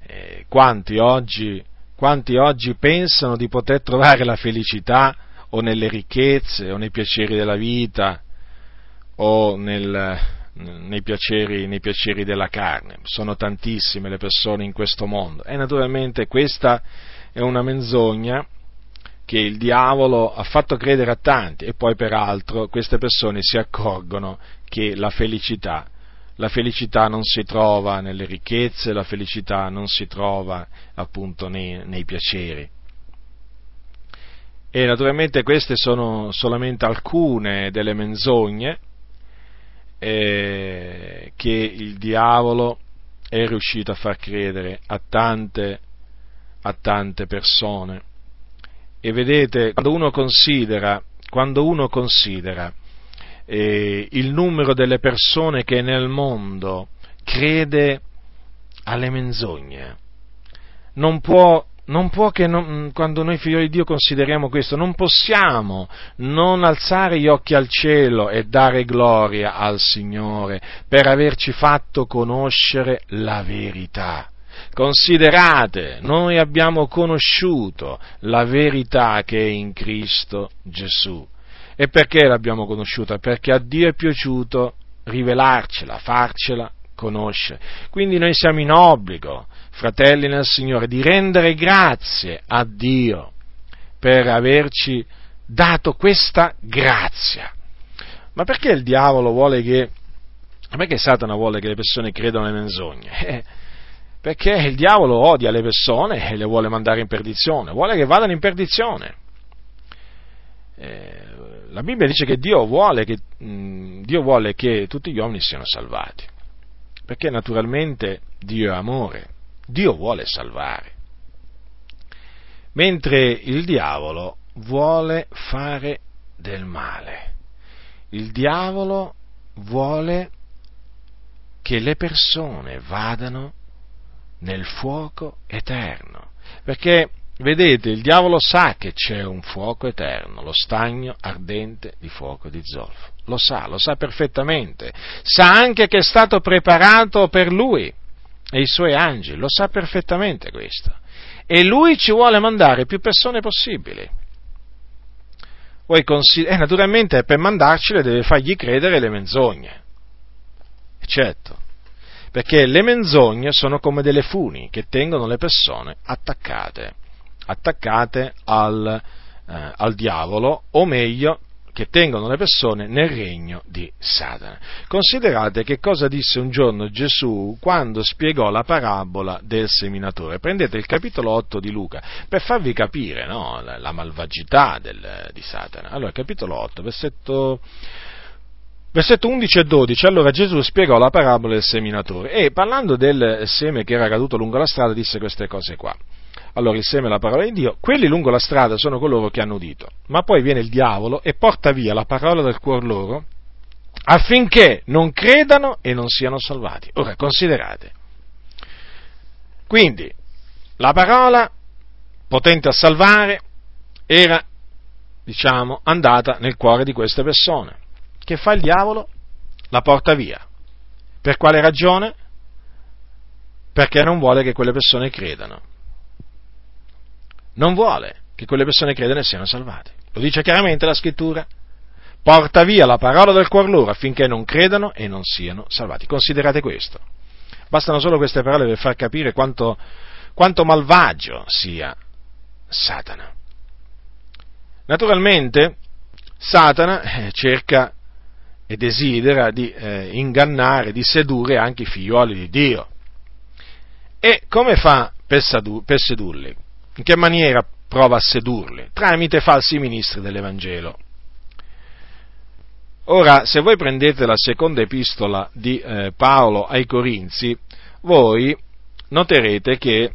Eh, quanti, oggi, quanti oggi pensano di poter trovare la felicità o nelle ricchezze o nei piaceri della vita o nel, nei, piaceri, nei piaceri della carne. Sono tantissime le persone in questo mondo e naturalmente questa è una menzogna che il diavolo ha fatto credere a tanti e poi peraltro queste persone si accorgono che la felicità, la felicità non si trova nelle ricchezze, la felicità non si trova appunto nei, nei piaceri. E naturalmente queste sono solamente alcune delle menzogne eh, che il diavolo è riuscito a far credere a tante, a tante persone. E vedete, quando uno considera, quando uno considera eh, il numero delle persone che nel mondo crede alle menzogne. Non può, non può che non, quando noi figli di Dio consideriamo questo, non possiamo non alzare gli occhi al cielo e dare gloria al Signore per averci fatto conoscere la verità. Considerate, noi abbiamo conosciuto la verità che è in Cristo Gesù. E perché l'abbiamo conosciuta? Perché a Dio è piaciuto rivelarcela, farcela conoscere. Quindi noi siamo in obbligo, fratelli nel Signore, di rendere grazie a Dio per averci dato questa grazia. Ma perché il diavolo vuole che, perché Satana vuole che le persone credano alle menzogne? [LAUGHS] Eh, perché il diavolo odia le persone e le vuole mandare in perdizione, vuole che vadano in perdizione. Eh, la Bibbia dice che Dio vuole che, mh, Dio vuole che tutti gli uomini siano salvati, perché naturalmente Dio è amore, Dio vuole salvare, mentre il diavolo vuole fare del male. Il diavolo vuole che le persone vadano nel fuoco eterno, perché Vedete, il diavolo sa che c'è un fuoco eterno, lo stagno ardente di fuoco di zolfo. Lo sa, lo sa perfettamente. Sa anche che è stato preparato per lui e i suoi angeli, lo sa perfettamente questo. E lui ci vuole mandare più persone possibili. Consider- eh, naturalmente per mandarcele deve fargli credere le menzogne. Certo, perché le menzogne sono come delle funi che tengono le persone attaccate attaccate al, eh, al diavolo, o meglio, che tengono le persone nel regno di Satana. Considerate che cosa disse un giorno Gesù quando spiegò la parabola del seminatore. Prendete il capitolo 8 di Luca per farvi capire no, la, la, malvagità del, di Satana. Allora, capitolo 8, versetto, versetto 11 e 12. Allora Gesù spiegò la parabola del seminatore e parlando del seme che era caduto lungo la strada disse queste cose qua. Allora il seme è la parola di Dio, quelli lungo la strada sono coloro che hanno udito, ma poi viene il diavolo e porta via la parola del cuor loro affinché non credano e non siano salvati. Ora considerate. Quindi la parola potente a salvare era, diciamo, andata nel cuore di queste persone. Che fa il diavolo? La porta via. Per quale ragione? Perché non vuole che quelle persone credano non vuole che quelle persone credano e siano salvate. Lo dice chiaramente la scrittura. Porta via la parola del cuor loro affinché non credano e non siano salvati. Considerate questo. Bastano solo queste parole per far capire quanto, quanto malvagio sia Satana. Naturalmente, Satana eh, cerca e desidera di eh, ingannare, di sedurre anche i figlioli di Dio. E come fa per, sedurli? In che maniera prova a sedurli? Tramite falsi ministri dell'Evangelo. Ora, se voi prendete la seconda epistola di eh, Paolo ai Corinzi, voi noterete che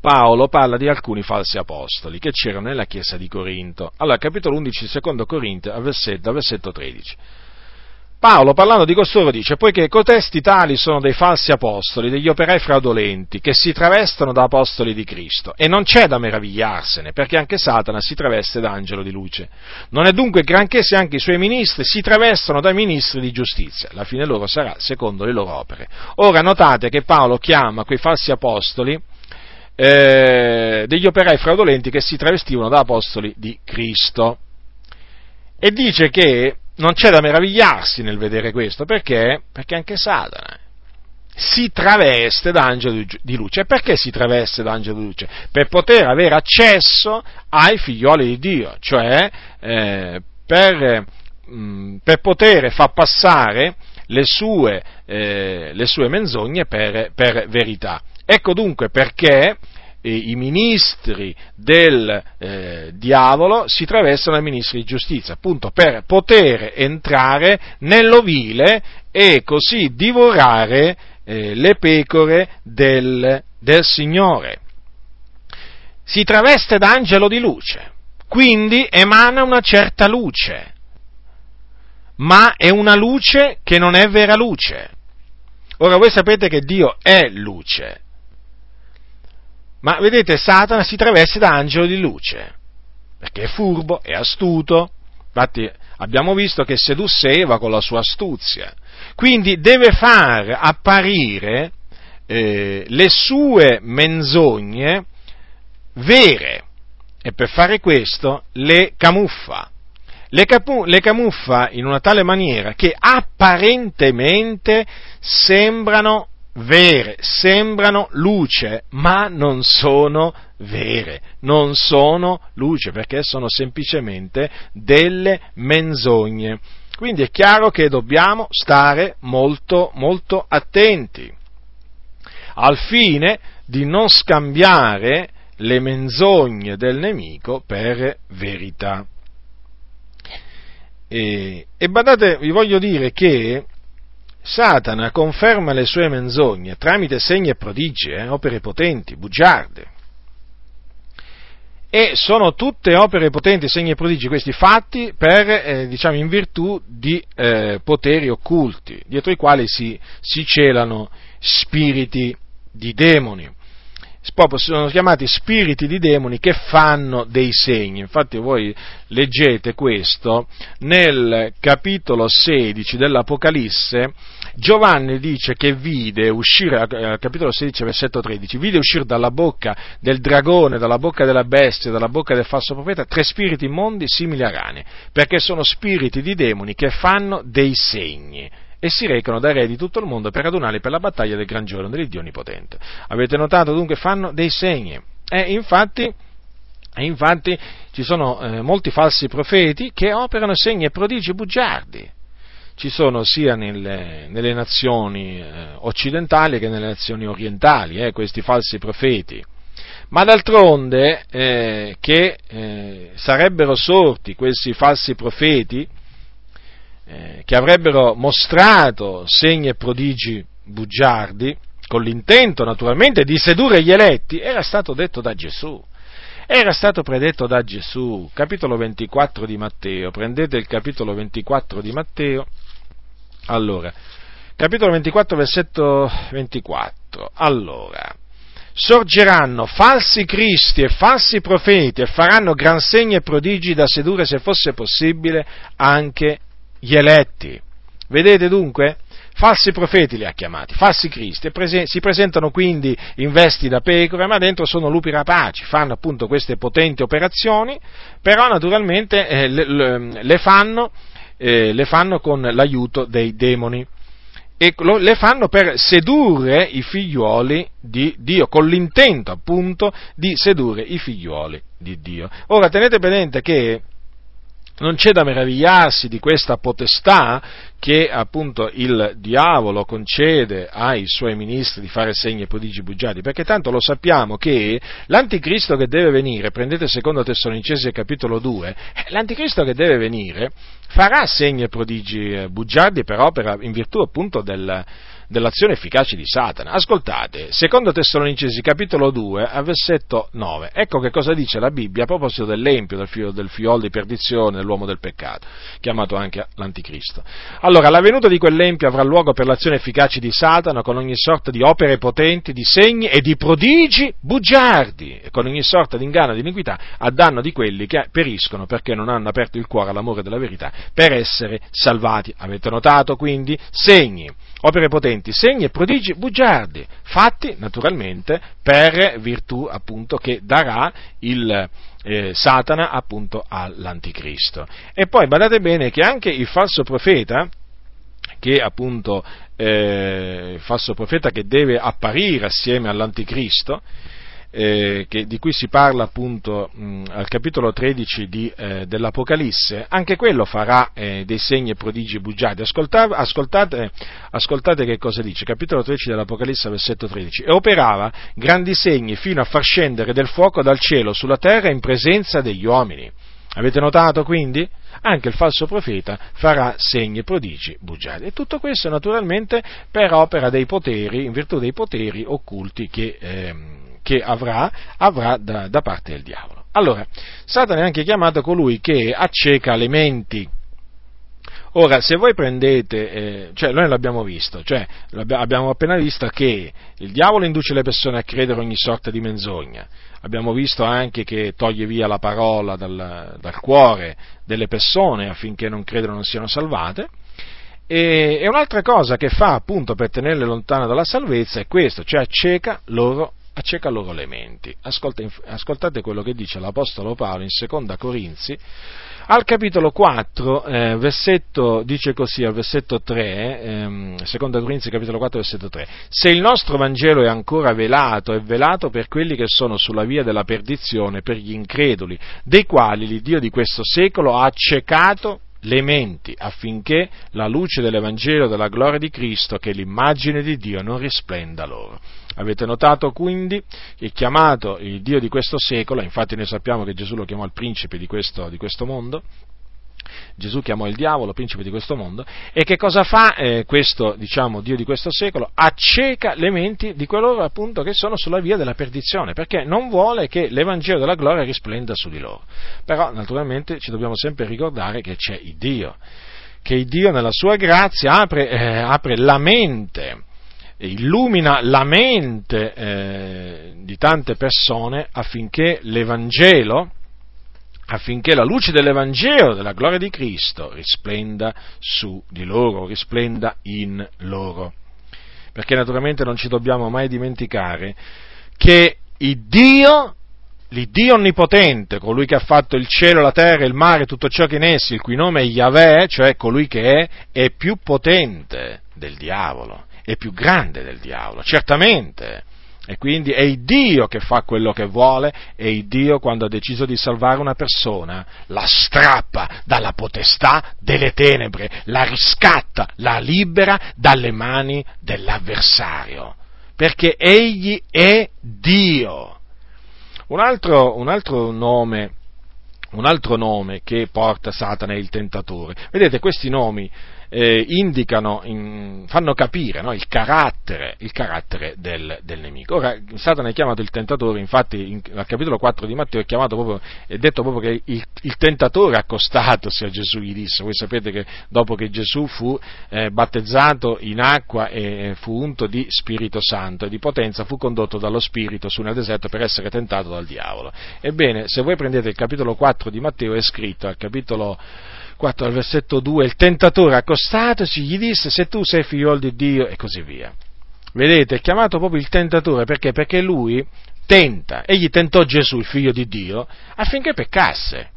Paolo parla di alcuni falsi apostoli che c'erano nella chiesa di Corinto. Allora, capitolo 11, secondo Corinto, versetto, versetto 13. Paolo, parlando di costoro, dice, poiché cotesti tali sono dei falsi apostoli, degli operai fraudolenti, che si travestono da apostoli di Cristo, e non c'è da meravigliarsene, perché anche Satana si traveste da angelo di luce. Non è dunque granché se anche i suoi ministri si travestono da ministri di giustizia, la fine loro sarà secondo le loro opere. Ora notate che Paolo chiama quei falsi apostoli, eh, degli operai fraudolenti che si travestivano da apostoli di Cristo. E dice che non c'è da meravigliarsi nel vedere questo, perché? Perché anche Satana si traveste da angelo di luce. Perché si traveste da angelo di luce? Per poter avere accesso ai figlioli di Dio, cioè eh, per, mh, mm, per, poter far passare le sue, eh, le sue menzogne per, per verità. Ecco dunque perché i ministri del eh, diavolo si travestono ai ministri di giustizia, appunto per poter entrare nell'ovile e così divorare eh, le pecore del, del Signore. Si traveste d'angelo di luce, quindi emana una certa luce. ma è una luce che non è vera luce. Ora voi sapete che Dio è luce, ma vedete Satana si traveste da angelo di luce, perché è furbo, è astuto, infatti abbiamo visto che sedusse Eva con la sua astuzia, quindi deve far apparire eh, le sue menzogne vere. E per fare questo le camuffa. Le, capu- le, camuffa in una tale maniera che apparentemente sembrano vere, sembrano luce, ma non sono vere, non sono luce perché sono semplicemente delle menzogne. Quindi è chiaro che dobbiamo stare molto, molto attenti al fine di non scambiare le menzogne del nemico per verità. E, e badate, vi voglio dire che Satana conferma le sue menzogne tramite segni e prodigi, eh, opere potenti, bugiarde. E sono tutte opere potenti, segni e prodigi, questi fatti per, eh, diciamo, in virtù di eh, poteri occulti, dietro i quali si, si celano spiriti di demoni. Proprio sono chiamati spiriti di demoni che fanno dei segni. Infatti voi leggete questo nel capitolo 16 dell'Apocalisse. Giovanni dice che vide uscire, al capitolo 16, versetto 13, vide uscire dalla bocca del dragone, dalla bocca della bestia, dalla bocca del falso profeta, tre spiriti immondi simili a rane, perché sono spiriti di demoni che fanno dei segni e si recano dai re di tutto il mondo per radunarli per la battaglia del gran giorno dell'Iddio Onnipotente. Avete notato dunque fanno dei segni e infatti, infatti ci sono eh, molti falsi profeti che operano segni e prodigi bugiardi. Ci sono sia nelle, nelle nazioni eh, occidentali che nelle nazioni orientali eh, questi falsi profeti. Ma d'altronde eh, che eh, sarebbero sorti questi falsi profeti eh, che avrebbero mostrato segni e prodigi bugiardi, con l'intento naturalmente di sedurre gli eletti, era stato detto da Gesù. Era stato predetto da Gesù, capitolo 24 di Matteo, prendete il capitolo 24 di Matteo, allora, capitolo 24, versetto 24, allora, sorgeranno falsi cristi e falsi profeti e faranno gran segni e prodigi da sedurre, se fosse possibile, anche gli eletti. Vedete dunque? Falsi profeti li ha chiamati, falsi cristi, si presentano quindi in vesti da pecore, ma dentro sono lupi rapaci, fanno appunto queste potenti operazioni, però naturalmente eh, le, fanno, eh, le fanno con l'aiuto dei demoni e le fanno per sedurre i figliuoli di Dio, con l'intento appunto di sedurre i figliuoli di Dio. Ora tenete presente che non c'è da meravigliarsi di questa potestà che appunto il diavolo concede ai suoi ministri di fare segni e prodigi bugiardi, perché tanto lo sappiamo che l'anticristo che deve venire, prendete secondo Tessalonicesi capitolo 2, eh, l'anticristo che deve venire farà segni e prodigi eh, bugiardi per opera in virtù appunto del, dell'azione efficace di Satana. Ascoltate, secondo Tessalonicesi capitolo 2, a versetto 9, ecco che cosa dice la Bibbia a proposito dell'empio, del, figlio, del figliolo di perdizione, dell'uomo del peccato, chiamato anche l'anticristo. Allora, la venuta di quell'empio avrà luogo per l'azione efficace di Satana con ogni sorta di opere potenti, di segni e di prodigi bugiardi, e con ogni sorta di inganno e di iniquità a danno di quelli che periscono perché non hanno aperto il cuore all'amore della verità per essere salvati. Avete notato quindi? Segni opere potenti, segni e prodigi bugiardi, fatti naturalmente per virtù appunto che darà il eh, Satana appunto all'anticristo. E poi badate bene che anche il falso profeta, che appunto eh, il falso profeta che deve apparire assieme all'anticristo, eh, che, di cui si parla appunto mh, al capitolo 13 di, eh, dell'Apocalisse, anche quello farà eh, dei segni e prodigi bugiardi. Ascoltate, ascoltate, ascoltate, che cosa dice, capitolo 13 dell'Apocalisse, versetto 13. E operava grandi segni fino a far scendere del fuoco dal cielo sulla terra in presenza degli uomini. Avete notato quindi? Anche il falso profeta farà segni e prodigi bugiardi. E tutto questo naturalmente per opera dei poteri, in virtù dei poteri occulti che, ehm, che avrà, avrà da, da parte del diavolo. Allora, Satana è anche chiamato colui che acceca le menti. Ora, se voi prendete, eh, cioè noi l'abbiamo visto, cioè abbiamo appena visto che il diavolo induce le persone a credere ogni sorta di menzogna, abbiamo visto anche che toglie via la parola dal, dal cuore delle persone affinché non credano non siano salvate, e, e, un'altra cosa che fa appunto per tenerle lontane dalla salvezza è questo, cioè acceca loro, acceca loro le menti. Ascoltate, quello che dice l'Apostolo Paolo in Seconda Corinzi, al capitolo 4, eh, versetto, dice così, al versetto 3, ehm, seconda Corinzi capitolo 4, versetto 3, se il nostro Vangelo è ancora velato, è velato per quelli che sono sulla via della perdizione, per gli increduli, dei quali l'Iddio di questo secolo ha accecato le menti affinché la luce dell'Evangelo della gloria di Cristo, che l'immagine di Dio, non risplenda loro. Avete notato quindi che chiamato il Dio di questo secolo, infatti noi sappiamo che Gesù lo chiamò il principe di questo, di questo mondo, Gesù chiamò il diavolo principe di questo mondo, e che cosa fa eh, questo, diciamo, Dio di questo secolo? Acceca le menti di coloro appunto che sono sulla via della perdizione, perché non vuole che l'Evangelo della gloria risplenda su di loro. Però naturalmente ci dobbiamo sempre ricordare che c'è il Dio, che il Dio nella sua grazia apre, eh, apre la mente, illumina la mente eh, di tante persone affinché l'Evangelo, affinché la luce dell'Evangelo, della gloria di Cristo, risplenda su di loro, risplenda in loro. Perché naturalmente non ci dobbiamo mai dimenticare che Dio, l'Iddio onnipotente, colui che ha fatto il cielo, la terra, il mare, tutto ciò che in essi, il cui nome è Yahweh, cioè colui che è, è più potente del diavolo, è più grande del diavolo, certamente e quindi è il Dio che fa quello che vuole e il Dio quando ha deciso di salvare una persona la strappa dalla potestà delle tenebre, la riscatta, la libera dalle mani dell'avversario, perché egli è Dio. Un altro, un altro nome un altro nome che porta Satana è il tentatore. Vedete, questi nomi eh, indicano, in, fanno capire no, il carattere, il carattere del, del, nemico. Ora, Satana è chiamato il tentatore, infatti in, al capitolo 4 di Matteo è, proprio, è detto proprio che il, il, tentatore accostatosi a Gesù gli disse, voi sapete che dopo che Gesù fu eh, battezzato in acqua e fu unto di Spirito Santo e di potenza, fu condotto dallo Spirito su nel deserto per essere tentato dal diavolo. Ebbene, se voi prendete il capitolo 4 di Matteo è scritto al capitolo 4 al versetto 2, il tentatore accostatosi gli disse se tu sei figliolo di Dio e così via. Vedete, è chiamato proprio il tentatore perché? Perché lui tenta, egli tentò Gesù, il figlio di Dio, affinché peccasse,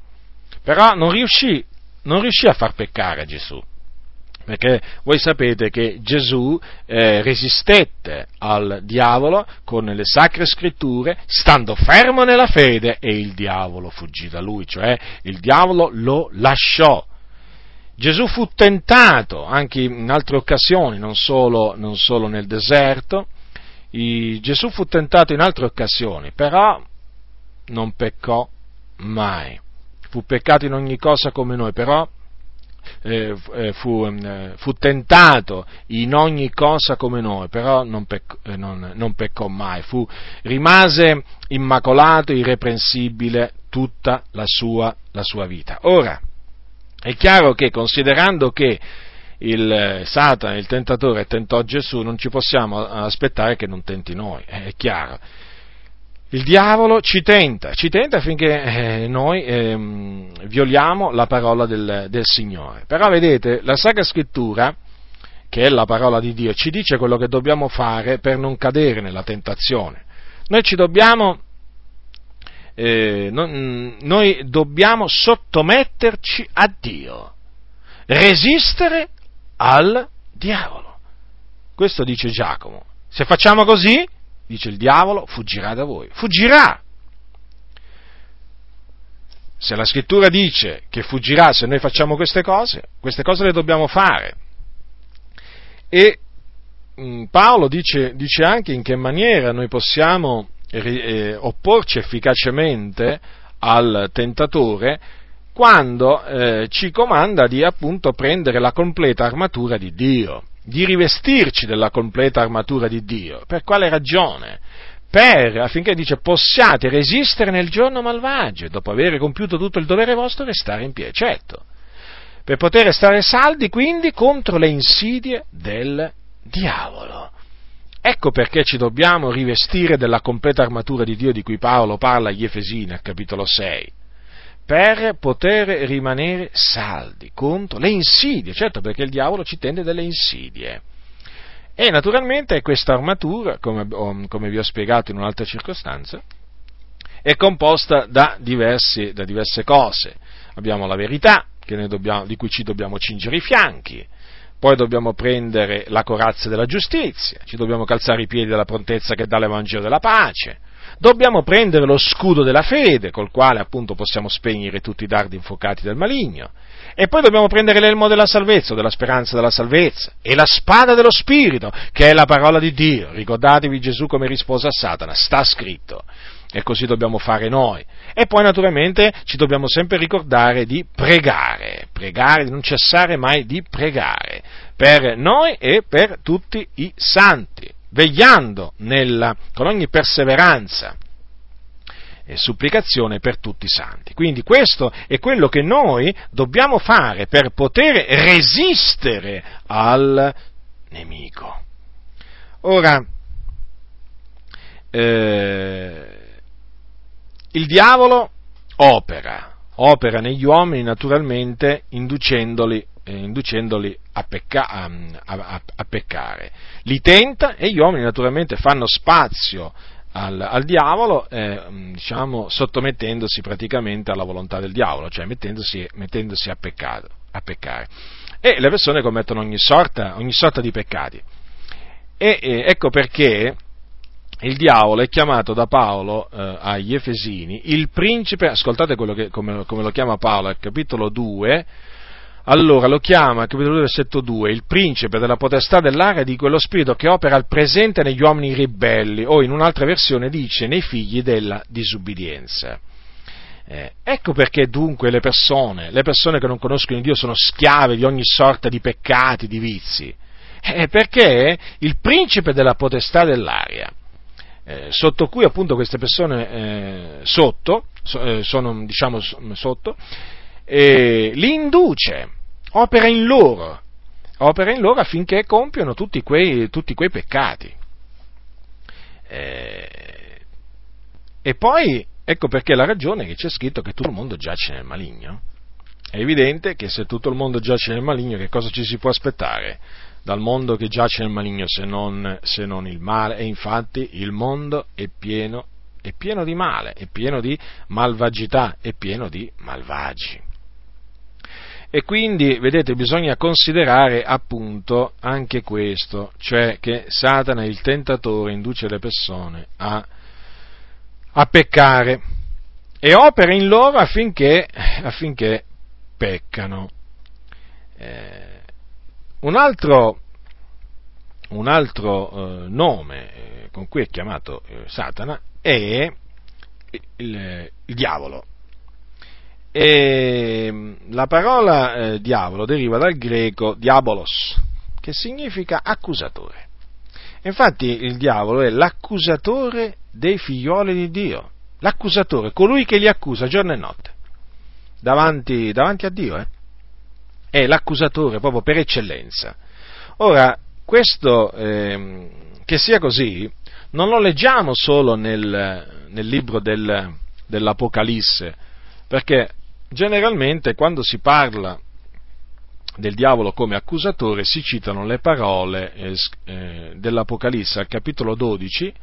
però non riuscì, non riuscì a far peccare Gesù perché voi sapete che Gesù eh, resistette al diavolo con le sacre scritture, stando fermo nella fede e il diavolo fuggì da lui, cioè il diavolo lo lasciò. Gesù fu tentato anche in altre occasioni, non solo, non solo nel deserto, I, Gesù fu tentato in altre occasioni, però non peccò mai. Fu peccato in ogni cosa come noi, però eh, eh fu, eh, fu, tentato in ogni cosa come noi, però non peccò, eh, non, non peccò mai, fu, rimase immacolato, irreprensibile tutta la sua, la sua vita. Ora, è chiaro che considerando che il eh, Satana, il tentatore, tentò Gesù, non ci possiamo aspettare che non tenti noi, è chiaro. Il diavolo ci tenta, ci tenta affinché eh, noi eh, violiamo la parola del, del, Signore. Però vedete, la Sacra Scrittura, che è la parola di Dio, ci dice quello che dobbiamo fare per non cadere nella tentazione. Noi ci dobbiamo eh, non, noi dobbiamo sottometterci a Dio, resistere al diavolo. Questo dice Giacomo. Se facciamo così, dice il diavolo, fuggirà da voi. Fuggirà! Se la scrittura dice che fuggirà se noi facciamo queste cose, queste cose le dobbiamo fare. E mm, Paolo dice, dice anche in che maniera noi possiamo eh, opporci efficacemente al tentatore quando eh, ci comanda di appunto prendere la completa armatura di Dio, di rivestirci della completa armatura di Dio. Per quale ragione? Per, affinché dice, possiate resistere nel giorno malvagio e dopo aver compiuto tutto il dovere vostro restare in piedi. Certo, per poter stare saldi quindi contro le insidie del diavolo. Ecco perché ci dobbiamo rivestire della completa armatura di Dio di cui Paolo parla agli Efesini al capitolo 6, per poter rimanere saldi contro le insidie, certo perché il diavolo ci tende delle insidie. E naturalmente questa armatura, come, come vi ho spiegato in un'altra circostanza, è composta da, diversi, da diverse cose. Abbiamo la verità, dobbiamo, di cui ci dobbiamo cingere i fianchi, poi dobbiamo prendere la corazza della giustizia, ci dobbiamo calzare i piedi della prontezza che dà l'Evangelo della pace, dobbiamo prendere lo scudo della fede, col quale appunto possiamo spegnere tutti i dardi infuocati del maligno, e poi dobbiamo prendere l'elmo della salvezza, della speranza della salvezza, e la spada dello Spirito, che è la parola di Dio. Ricordatevi Gesù come rispose a Satana, sta scritto. E così dobbiamo fare noi. E poi naturalmente ci dobbiamo sempre ricordare di pregare, pregare, di non cessare mai di pregare, per noi e per tutti i santi, vegliando nella, con ogni perseveranza e supplicazione per tutti i santi. Quindi questo è quello che noi dobbiamo fare per poter resistere al nemico. Ora, eh, il diavolo opera, opera negli uomini naturalmente inducendoli, eh, inducendoli a, pecca, a, a, a, peccare. Li tenta e gli uomini naturalmente fanno spazio al, al diavolo, eh, diciamo, sottomettendosi praticamente alla volontà del diavolo, cioè mettendosi, mettendosi a, peccato, a peccare. E le persone commettono ogni sorta, ogni sorta di peccati. E eh, ecco perché il diavolo è chiamato da Paolo eh, agli Efesini il principe, ascoltate che, come, come, lo chiama Paolo al capitolo 2, allora lo chiama, capitolo 2, versetto 2, il principe della potestà dell'aria di quello spirito che opera al presente negli uomini ribelli, o in un'altra versione dice nei figli della disubbidienza. Eh, ecco perché dunque le persone, le persone che non conoscono Dio sono schiave di ogni sorta di peccati, di vizi. Eh, perché il principe della potestà dell'aria, eh, sotto cui appunto queste persone eh, sotto, so, eh, sono diciamo sotto, li induce, opera in loro, opera in loro affinché compiono tutti quei, tutti quei peccati. Eh, e poi ecco perché la ragione che c'è scritto che tutto il mondo giace nel maligno. È evidente che se tutto il mondo giace nel maligno, che cosa ci si può aspettare? Dal mondo che giace nel maligno se non, se non il male. E infatti il mondo è pieno, è pieno di male, è pieno di malvagità, è pieno di malvagi. E quindi, vedete, bisogna considerare appunto anche questo, cioè che Satana, il tentatore, induce le persone a, a peccare e opera in loro affinché, affinché peccano. Eh, un altro, un altro eh, nome eh, con cui è chiamato eh, Satana è il, il diavolo. E mm, la parola eh, diavolo deriva dal greco diabolos, che significa accusatore. Infatti il diavolo è l'accusatore dei figlioli di Dio, l'accusatore, colui che li accusa giorno e notte, davanti, davanti a Dio. Eh? È l'accusatore proprio per eccellenza. Ora, questo, eh, che sia così, non lo leggiamo solo nel, nel libro del, dell'Apocalisse, perché generalmente quando si parla del diavolo come accusatore si citano le parole eh, eh dell'Apocalisse al capitolo 12,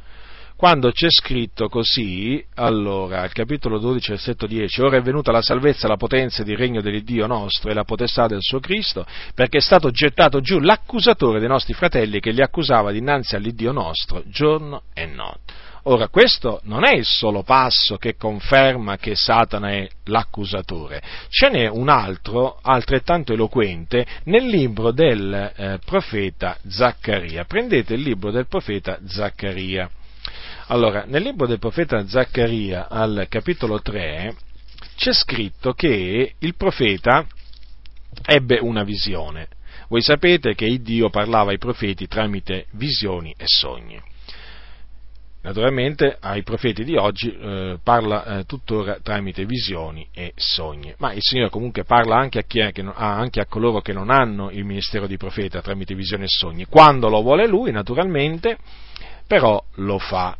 quando c'è scritto così, allora, al capitolo 12, versetto 10, ora è venuta la salvezza, la potenza ed il regno dell'Iddio nostro e la potestà del suo Cristo, perché è stato gettato giù l'accusatore dei nostri fratelli che li accusava dinanzi all'Iddio nostro giorno e notte. Ora, questo non è il solo passo che conferma che Satana è l'accusatore, ce n'è un altro, altrettanto eloquente, nel libro del eh, profeta Zaccaria. Prendete il libro del profeta Zaccaria. Allora, nel libro del profeta Zaccaria, al capitolo 3, c'è scritto che il profeta ebbe una visione. Voi sapete che Dio parlava ai profeti tramite visioni e sogni. naturalmente ai profeti di oggi eh, parla eh, tuttora tramite visioni e sogni, ma il Signore comunque parla anche a, è, non, anche a coloro che non hanno il ministero di profeta tramite visioni e sogni, quando lo vuole Lui naturalmente, però lo fa.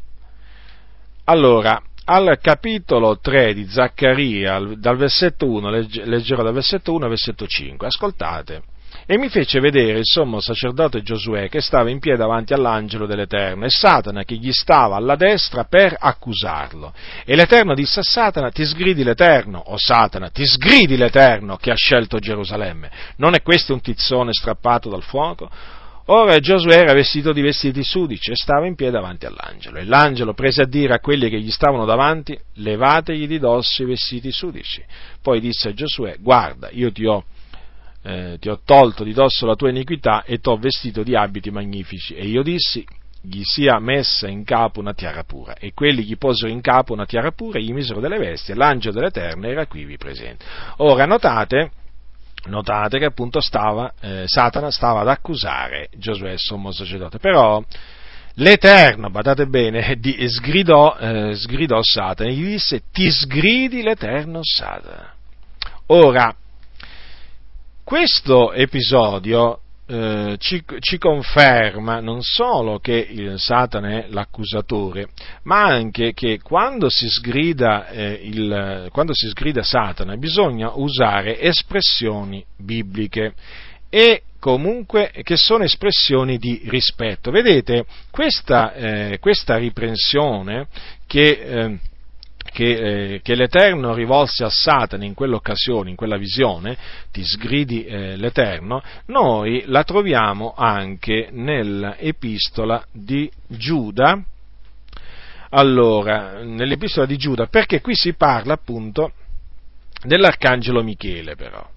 Allora, al capitolo 3 di Zaccaria, dal versetto 1, leggerò dal versetto 1 al versetto 5, ascoltate e mi fece vedere il sommo sacerdote Giosuè che stava in piedi davanti all'angelo dell'Eterno e Satana che gli stava alla destra per accusarlo. E l'Eterno disse a Satana, ti sgridi l'Eterno, o Satana, ti sgridi l'Eterno che ha scelto Gerusalemme. Non è questo un tizzone strappato dal fuoco? Ora Giosuè era vestito di vestiti sudici e stava in piedi davanti all'angelo. E l'angelo prese a dire a quelli che gli stavano davanti, levategli di dosso i vestiti sudici. Poi disse a Giosuè, guarda, io ti ho eh, ti ho tolto di dosso la tua iniquità e ti ho vestito di abiti magnifici. E io dissi, gli sia messa in capo una tiara pura. E quelli gli posero in capo una tiara pura e gli misero delle vesti, e l'angelo dell'Eterno era qui presente. Ora notate, notate che appunto stava, eh, Satana stava ad accusare Giosuè, sommo sacerdote, però l'Eterno, badate bene, [LAUGHS] di, sgridò, eh, sgridò Satana gli disse, ti sgridi l'Eterno Satana. Ora, questo episodio eh, ci, ci, conferma non solo che il Satana è l'accusatore, ma anche che quando si sgrida, eh, il, quando si sgrida Satana bisogna usare espressioni bibliche e comunque che sono espressioni di rispetto. Vedete, questa, eh, questa riprensione che eh, che, eh, che, l'Eterno rivolse a Satana in quell'occasione, in quella visione, ti sgridi eh, l'Eterno, noi la troviamo anche nell'epistola di Giuda. Allora, nell'epistola di Giuda, perché qui si parla appunto dell'arcangelo Michele però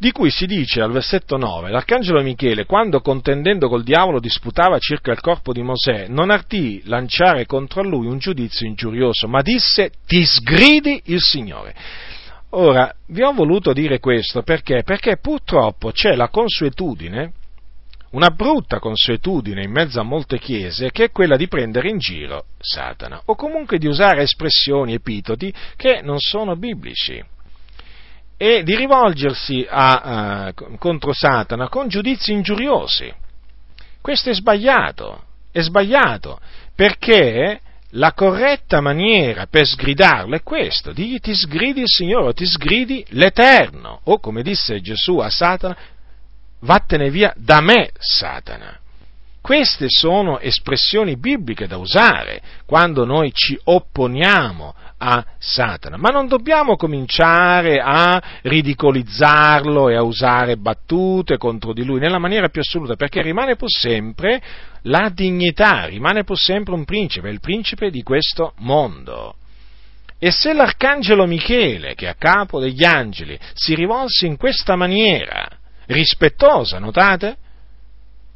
di cui si dice al versetto 9, l'arcangelo Michele, quando contendendo col diavolo disputava circa il corpo di Mosè, non ardì lanciare contro lui un giudizio ingiurioso, ma disse ti sgridi il Signore. Ora, vi ho voluto dire questo perché? Perché purtroppo c'è la consuetudine, una brutta consuetudine in mezzo a molte chiese, che è quella di prendere in giro Satana, o comunque di usare espressioni, epitodi che non sono biblici e di rivolgersi a, uh, contro Satana con giudizi ingiuriosi. Questo è sbagliato, è sbagliato, perché la corretta maniera per sgridarlo è questo, digli ti sgridi il Signore, ti sgridi l'Eterno, o come disse Gesù a Satana, vattene via da me, Satana. Queste sono espressioni bibliche da usare quando noi ci opponiamo a Satana, ma non dobbiamo cominciare a ridicolizzarlo e a usare battute contro di lui nella maniera più assoluta, perché rimane pur sempre la dignità, rimane pur sempre un principe, il principe di questo mondo. E se l'arcangelo Michele, che è a capo degli angeli, si rivolse in questa maniera, rispettosa, notate?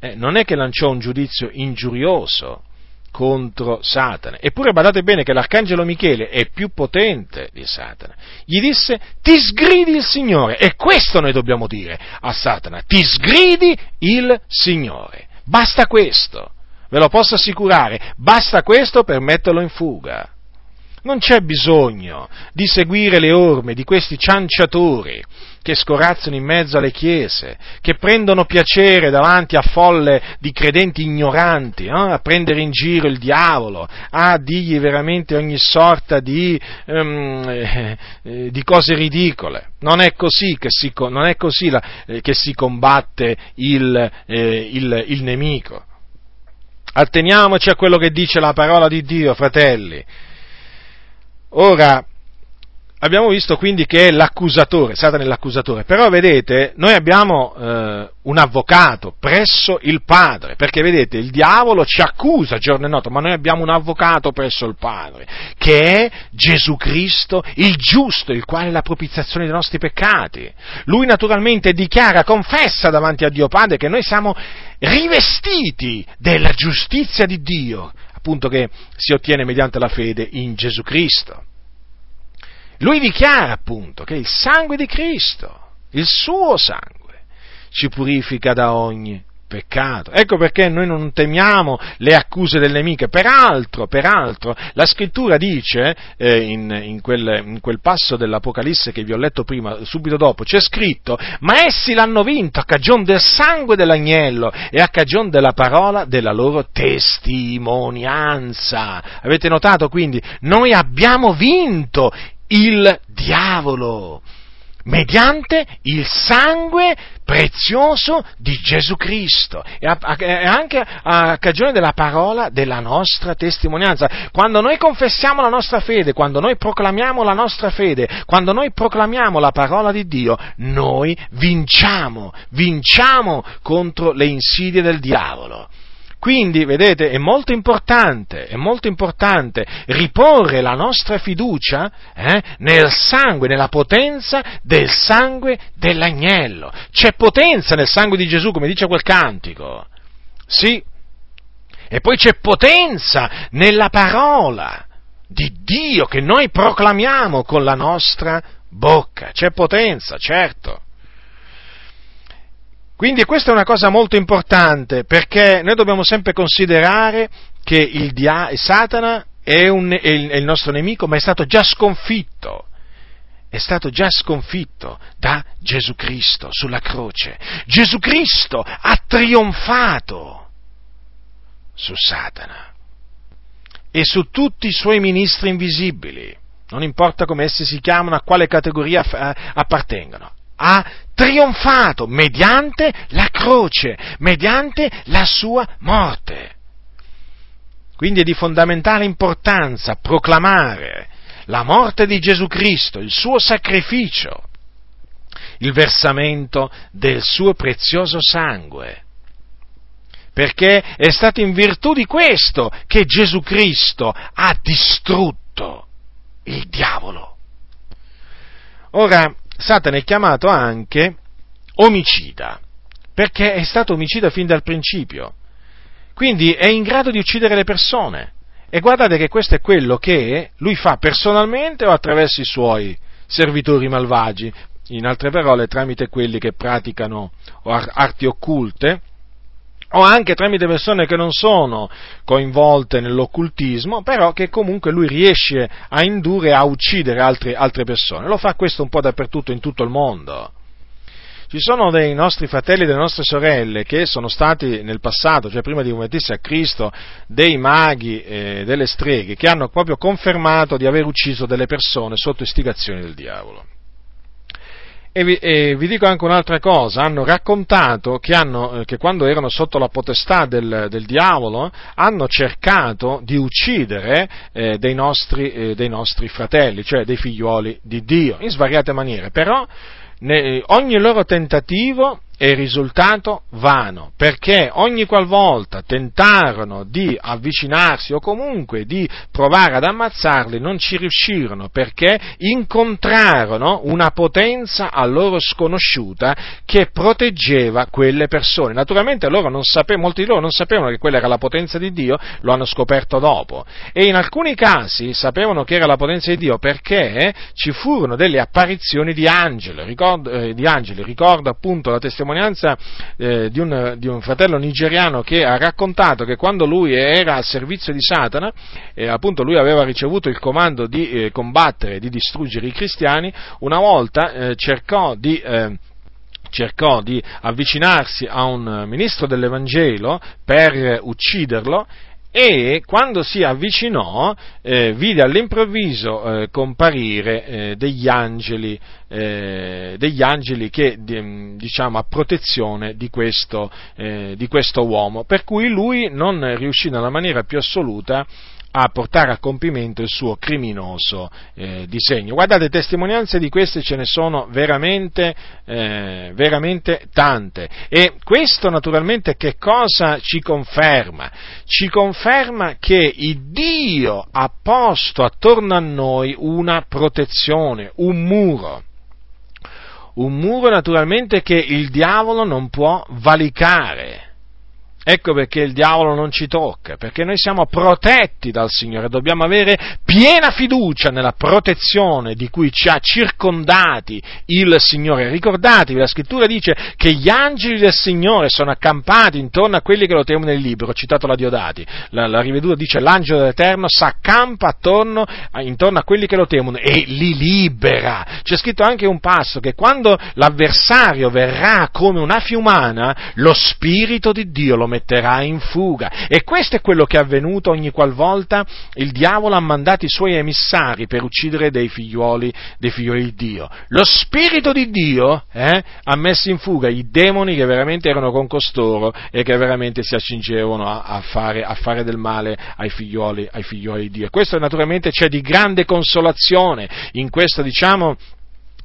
Eh, non è che lanciò un giudizio ingiurioso, contro Satana. Eppure badate bene che l'arcangelo Michele è più potente di Satana. Gli disse ti sgridi il Signore e questo noi dobbiamo dire a Satana, ti sgridi il Signore. Basta questo, ve lo posso assicurare, basta questo per metterlo in fuga. Non c'è bisogno di seguire le orme di questi cianciatori che scorazzano in mezzo alle chiese, che prendono piacere davanti a folle di credenti ignoranti, eh, a prendere in giro il diavolo, a dirgli veramente ogni sorta di, um, eh, di cose ridicole. Non è così che si, così la, eh, che si combatte il, eh, il, il nemico. Atteniamoci a quello che dice la parola di Dio, fratelli. Ora, abbiamo visto quindi che è l'accusatore, Satana è l'accusatore, però vedete, noi abbiamo eh, un avvocato presso il Padre, perché vedete, il diavolo ci accusa giorno e notte, ma noi abbiamo un avvocato presso il Padre, che è Gesù Cristo, il giusto, il quale è la propiziazione dei nostri peccati. Lui naturalmente dichiara, confessa davanti a Dio Padre che noi siamo rivestiti della giustizia di Dio, appunto che si ottiene mediante la fede in Gesù Cristo. Lui dichiara appunto che il sangue di Cristo, il suo sangue, ci purifica da ogni peccato. Ecco perché noi non temiamo le accuse del nemico. Peraltro, peraltro la scrittura dice, eh, in, in, quel, in, quel, passo dell'Apocalisse che vi ho letto prima, subito dopo, c'è scritto, ma essi l'hanno vinto a cagione del sangue dell'agnello e a cagione della parola della loro testimonianza. Avete notato quindi? Noi abbiamo vinto il diavolo mediante il sangue prezioso di Gesù Cristo e, anche a cagione della parola della nostra testimonianza. Quando noi confessiamo la nostra fede, quando noi proclamiamo la nostra fede, quando noi proclamiamo la parola di Dio, noi vinciamo, vinciamo contro le insidie del diavolo. Quindi, vedete, è molto importante, è molto importante riporre la nostra fiducia eh, nel sangue, nella potenza del sangue dell'agnello. C'è potenza nel sangue di Gesù, come dice quel cantico. Sì. E poi c'è potenza nella parola di Dio che noi proclamiamo con la nostra bocca. C'è potenza, certo. Quindi questa è una cosa molto importante perché noi dobbiamo sempre considerare che il dia- Satana è, un, è, il, è il nostro nemico, ma è stato già sconfitto. È stato già sconfitto da Gesù Cristo sulla croce. Gesù Cristo ha trionfato su Satana e su tutti i suoi ministri invisibili, non importa come essi si chiamano, a quale categoria appartengono. Ha trionfato mediante la croce, mediante la sua morte. Quindi è di fondamentale importanza proclamare la morte di Gesù Cristo, il suo sacrificio, il versamento del suo prezioso sangue. Perché è stato in virtù di questo che Gesù Cristo ha distrutto il diavolo. Ora, Satana è chiamato anche omicida, perché è stato omicida fin dal principio. Quindi è in grado di uccidere le persone. E guardate che questo è quello che lui fa personalmente o attraverso i suoi servitori malvagi, in altre parole tramite quelli che praticano arti occulte, o anche tramite persone che non sono coinvolte nell'occultismo, però che comunque lui riesce a indurre a uccidere altre, altre persone. Lo fa questo un po' dappertutto in tutto il mondo. Ci sono dei nostri fratelli e delle nostre sorelle che sono stati nel passato, cioè prima di convertirsi a Cristo, dei maghi e delle streghe che hanno proprio confermato di aver ucciso delle persone sotto istigazione del diavolo. E vi, e vi, dico anche un'altra cosa, hanno raccontato che, hanno, eh, che quando erano sotto la potestà del, del, diavolo hanno cercato di uccidere eh, dei, nostri, eh, dei, nostri, fratelli, cioè dei figliuoli di Dio, in svariate maniere, però ne, ogni loro tentativo è risultato vano, perché ogni qualvolta tentarono di avvicinarsi o comunque di provare ad ammazzarli, non ci riuscirono, perché incontrarono una potenza a loro sconosciuta che proteggeva quelle persone. Naturalmente sape, molti di loro non sapevano che quella era la potenza di Dio, lo hanno scoperto dopo. E in alcuni casi sapevano che era la potenza di Dio perché ci furono delle apparizioni di angeli, ricordo, eh, di angeli, ricordo appunto la testimonianza testimonianza eh, di, un, di, un, fratello nigeriano che ha raccontato che quando lui era al servizio di Satana, eh, appunto lui aveva ricevuto il comando di eh, combattere, di distruggere i cristiani, una volta eh, cercò di eh, cercò di avvicinarsi a un ministro dell'Evangelo per ucciderlo e quando si avvicinò eh, vide all'improvviso eh, comparire eh, degli, angeli, eh, degli angeli che di, diciamo a protezione di questo, eh, di questo uomo, per cui lui non riuscì nella maniera più assoluta a portare a compimento il suo criminoso eh, disegno. Guardate, testimonianze di queste ce ne sono veramente, eh, veramente tante. E questo naturalmente che cosa ci conferma? Ci conferma che il Dio ha posto attorno a noi una protezione, un muro. Un muro naturalmente che il diavolo non può valicare Ecco perché il diavolo non ci tocca, perché noi siamo protetti dal Signore, dobbiamo avere piena fiducia nella protezione di cui ci ha circondati il Signore. Ricordatevi, la scrittura dice che gli angeli del Signore sono accampati intorno a quelli che lo temono nel libro, ho citato la Diodati, la, la riveduta dice l'angelo dell'Eterno s'accampa attorno, intorno a quelli che lo temono e li libera. C'è scritto anche un passo che quando l'avversario verrà come una fiumana, lo Spirito di Dio lo metterà in fuga. E questo è quello che è avvenuto ogni qualvolta il diavolo ha mandato i suoi emissari per uccidere dei figlioli, dei figlioli di Dio. Lo Spirito di Dio eh, ha messo in fuga i demoni che veramente erano con costoro e che veramente si accingevano a, a, fare, a fare, del male ai figlioli, ai figlioli di Dio. Questo naturalmente c'è di grande consolazione in questo, diciamo,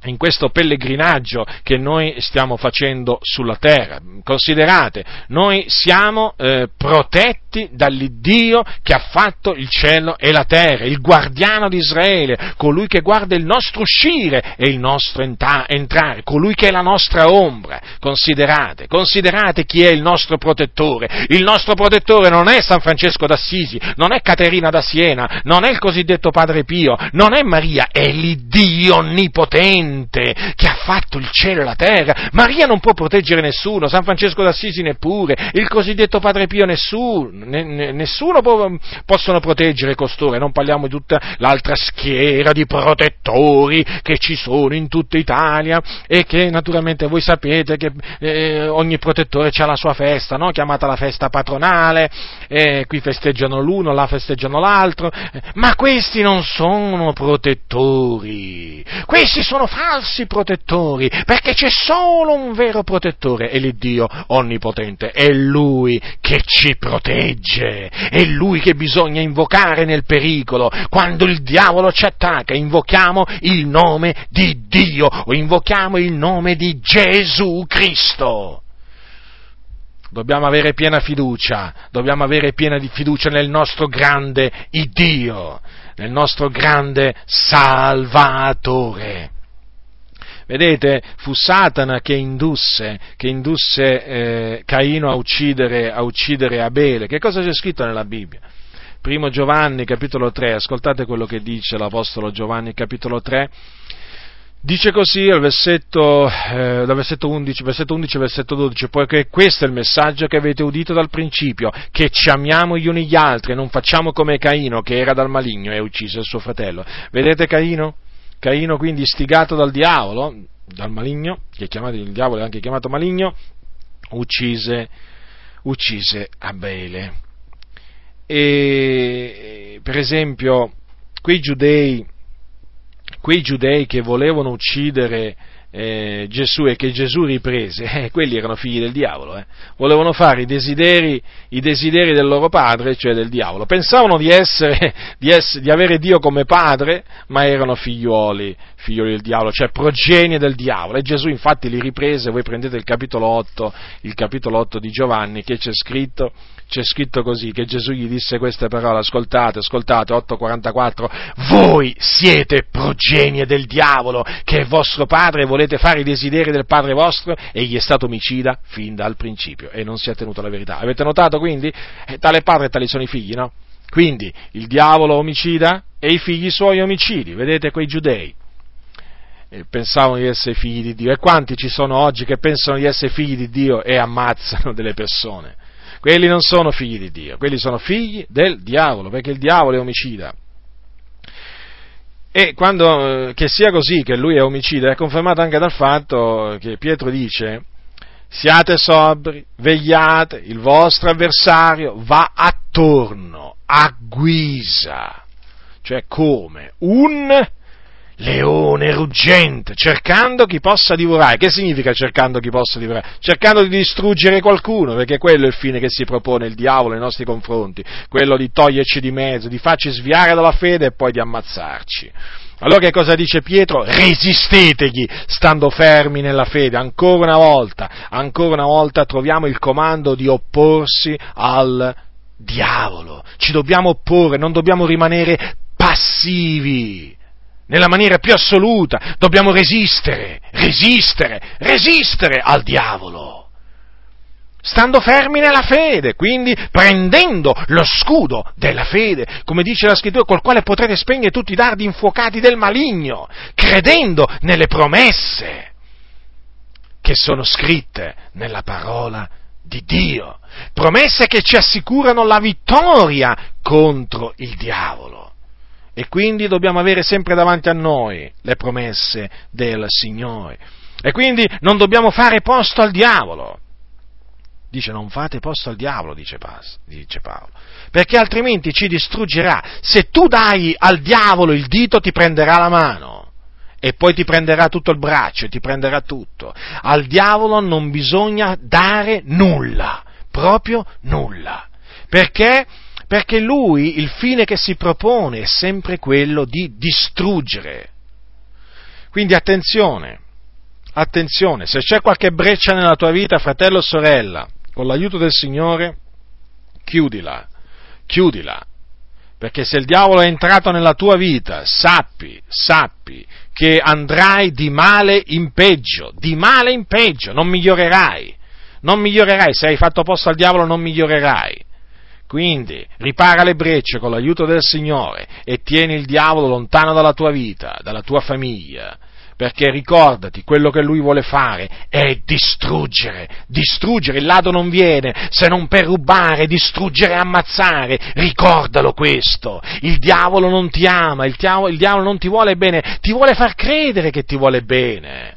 in questo pellegrinaggio che noi stiamo facendo sulla terra. Considerate, noi siamo eh, protetti dall'Iddio che ha fatto il cielo e la terra, il guardiano di Israele, colui che guarda il nostro uscire e il nostro entrare, colui che è la nostra ombra. Considerate, considerate chi è il nostro protettore. Il nostro protettore non è San Francesco d'Assisi, non è Caterina da Siena, non è il cosiddetto Padre Pio, non è Maria, è l'Iddio onnipotente Onnipotente che ha fatto il cielo e la terra. Maria non può proteggere nessuno, San Francesco d'Assisi neppure, il cosiddetto Padre Pio nessuno, nessuno può, possono proteggere costoro, non parliamo di tutta l'altra schiera di protettori che ci sono in tutta Italia e che naturalmente voi sapete che eh, ogni protettore ha la sua festa, no? chiamata la festa patronale, eh, qui festeggiano l'uno, là festeggiano l'altro, eh, ma questi non sono protettori, questi sono falsi protettori, perché c'è solo un vero protettore, e l'Iddio onnipotente, è Lui che ci protegge, è Lui che bisogna invocare nel pericolo. Quando il diavolo ci attacca, invochiamo il nome di Dio o invochiamo il nome di Gesù Cristo. Dobbiamo avere piena fiducia, dobbiamo avere piena fiducia nel nostro grande Iddio, nel nostro grande Salvatore. Vedete, fu Satana che indusse, che indusse eh, Caino a uccidere, a uccidere Abele. Che cosa c'è scritto nella Bibbia? Primo Giovanni, capitolo 3, ascoltate quello che dice l'Apostolo Giovanni, capitolo 3. Dice così al versetto, eh, dal versetto 11, versetto 11 versetto 12, poiché questo è il messaggio che avete udito dal principio, che ci amiamo gli uni gli altri non facciamo come Caino che era dal maligno e uccise il suo fratello. Vedete Caino? Caino quindi istigato dal diavolo, dal maligno, che è chiamato, il diavolo è anche chiamato maligno, uccise, uccise Abele. E per esempio quei giudei, quei giudei che volevano uccidere eh, Gesù e che Gesù riprese, [LAUGHS] eh, quelli erano figli del diavolo, eh. volevano fare i desideri, i desideri, del loro padre, cioè del diavolo. Pensavano di, essere, [LAUGHS] di, essere, di avere Dio come padre, ma erano figlioli, figlioli del diavolo, cioè progenie del diavolo. E Gesù infatti li riprese, voi prendete il capitolo 8, il capitolo 8 di Giovanni, che c'è scritto, c'è scritto così, che Gesù gli disse queste parole, ascoltate, ascoltate, 8.44, voi siete progenie del diavolo, che è vostro padre e volete fare i desideri del padre vostro, egli è stato omicida fin dal principio e non si è tenuto alla verità. Avete notato quindi? Eh, tale padre e tali sono i figli, no? Quindi il diavolo omicida e i figli suoi omicidi, vedete quei giudei pensavano di essere figli di Dio. E quanti ci sono oggi che pensano di essere figli di Dio e ammazzano delle persone? Quelli non sono figli di Dio, quelli sono figli del diavolo, perché il diavolo è omicida. E quando, eh, che sia così, che lui è omicida, è confermato anche dal fatto che Pietro dice, siate sobri, vegliate, il vostro avversario va attorno, a guisa, cioè come un leone ruggente, cercando chi possa divorare. Che significa cercando chi possa divorare? Cercando di distruggere qualcuno, perché quello è il fine che si propone il diavolo nei nostri confronti, quello di toglierci di mezzo, di farci sviare dalla fede e poi di ammazzarci. Allora che cosa dice Pietro? Resistetegli, stando fermi nella fede. Ancora una volta, ancora una volta troviamo il comando di opporsi al diavolo. Ci dobbiamo opporre, non dobbiamo rimanere passivi nella maniera più assoluta, dobbiamo resistere, resistere, resistere al diavolo. stando fermi nella fede, quindi prendendo lo scudo della fede, come dice la scrittura, col quale potrete spegnere tutti i dardi infuocati del maligno, credendo nelle promesse che sono scritte nella parola di Dio, promesse che ci assicurano la vittoria contro il diavolo. E quindi dobbiamo avere sempre davanti a noi le promesse del Signore. E quindi non dobbiamo fare posto al diavolo. Dice non fate posto al diavolo, dice, Paolo, perché altrimenti ci distruggerà. Se tu dai al diavolo il dito ti prenderà la mano e poi ti prenderà tutto il braccio e ti prenderà tutto. Al diavolo non bisogna dare nulla, proprio nulla. Perché? Perché lui il fine che si propone è sempre quello di distruggere. Quindi attenzione, attenzione, se c'è qualche breccia nella tua vita, fratello o sorella, con l'aiuto del Signore, chiudila, chiudila, perché se il diavolo è entrato nella tua vita, sappi, sappi che andrai di male in peggio, di male in peggio, non migliorerai, non migliorerai, se hai fatto posto al diavolo non migliorerai. Quindi ripara le brecce con l'aiuto del Signore e tieni il diavolo lontano dalla tua vita, dalla tua famiglia, perché ricordati, quello che lui vuole fare è distruggere, distruggere, il lato non viene se non per rubare, distruggere e ammazzare, ricordalo questo, il diavolo non ti ama, il diavolo, il diavolo non ti vuole bene, ti vuole far credere che ti vuole bene,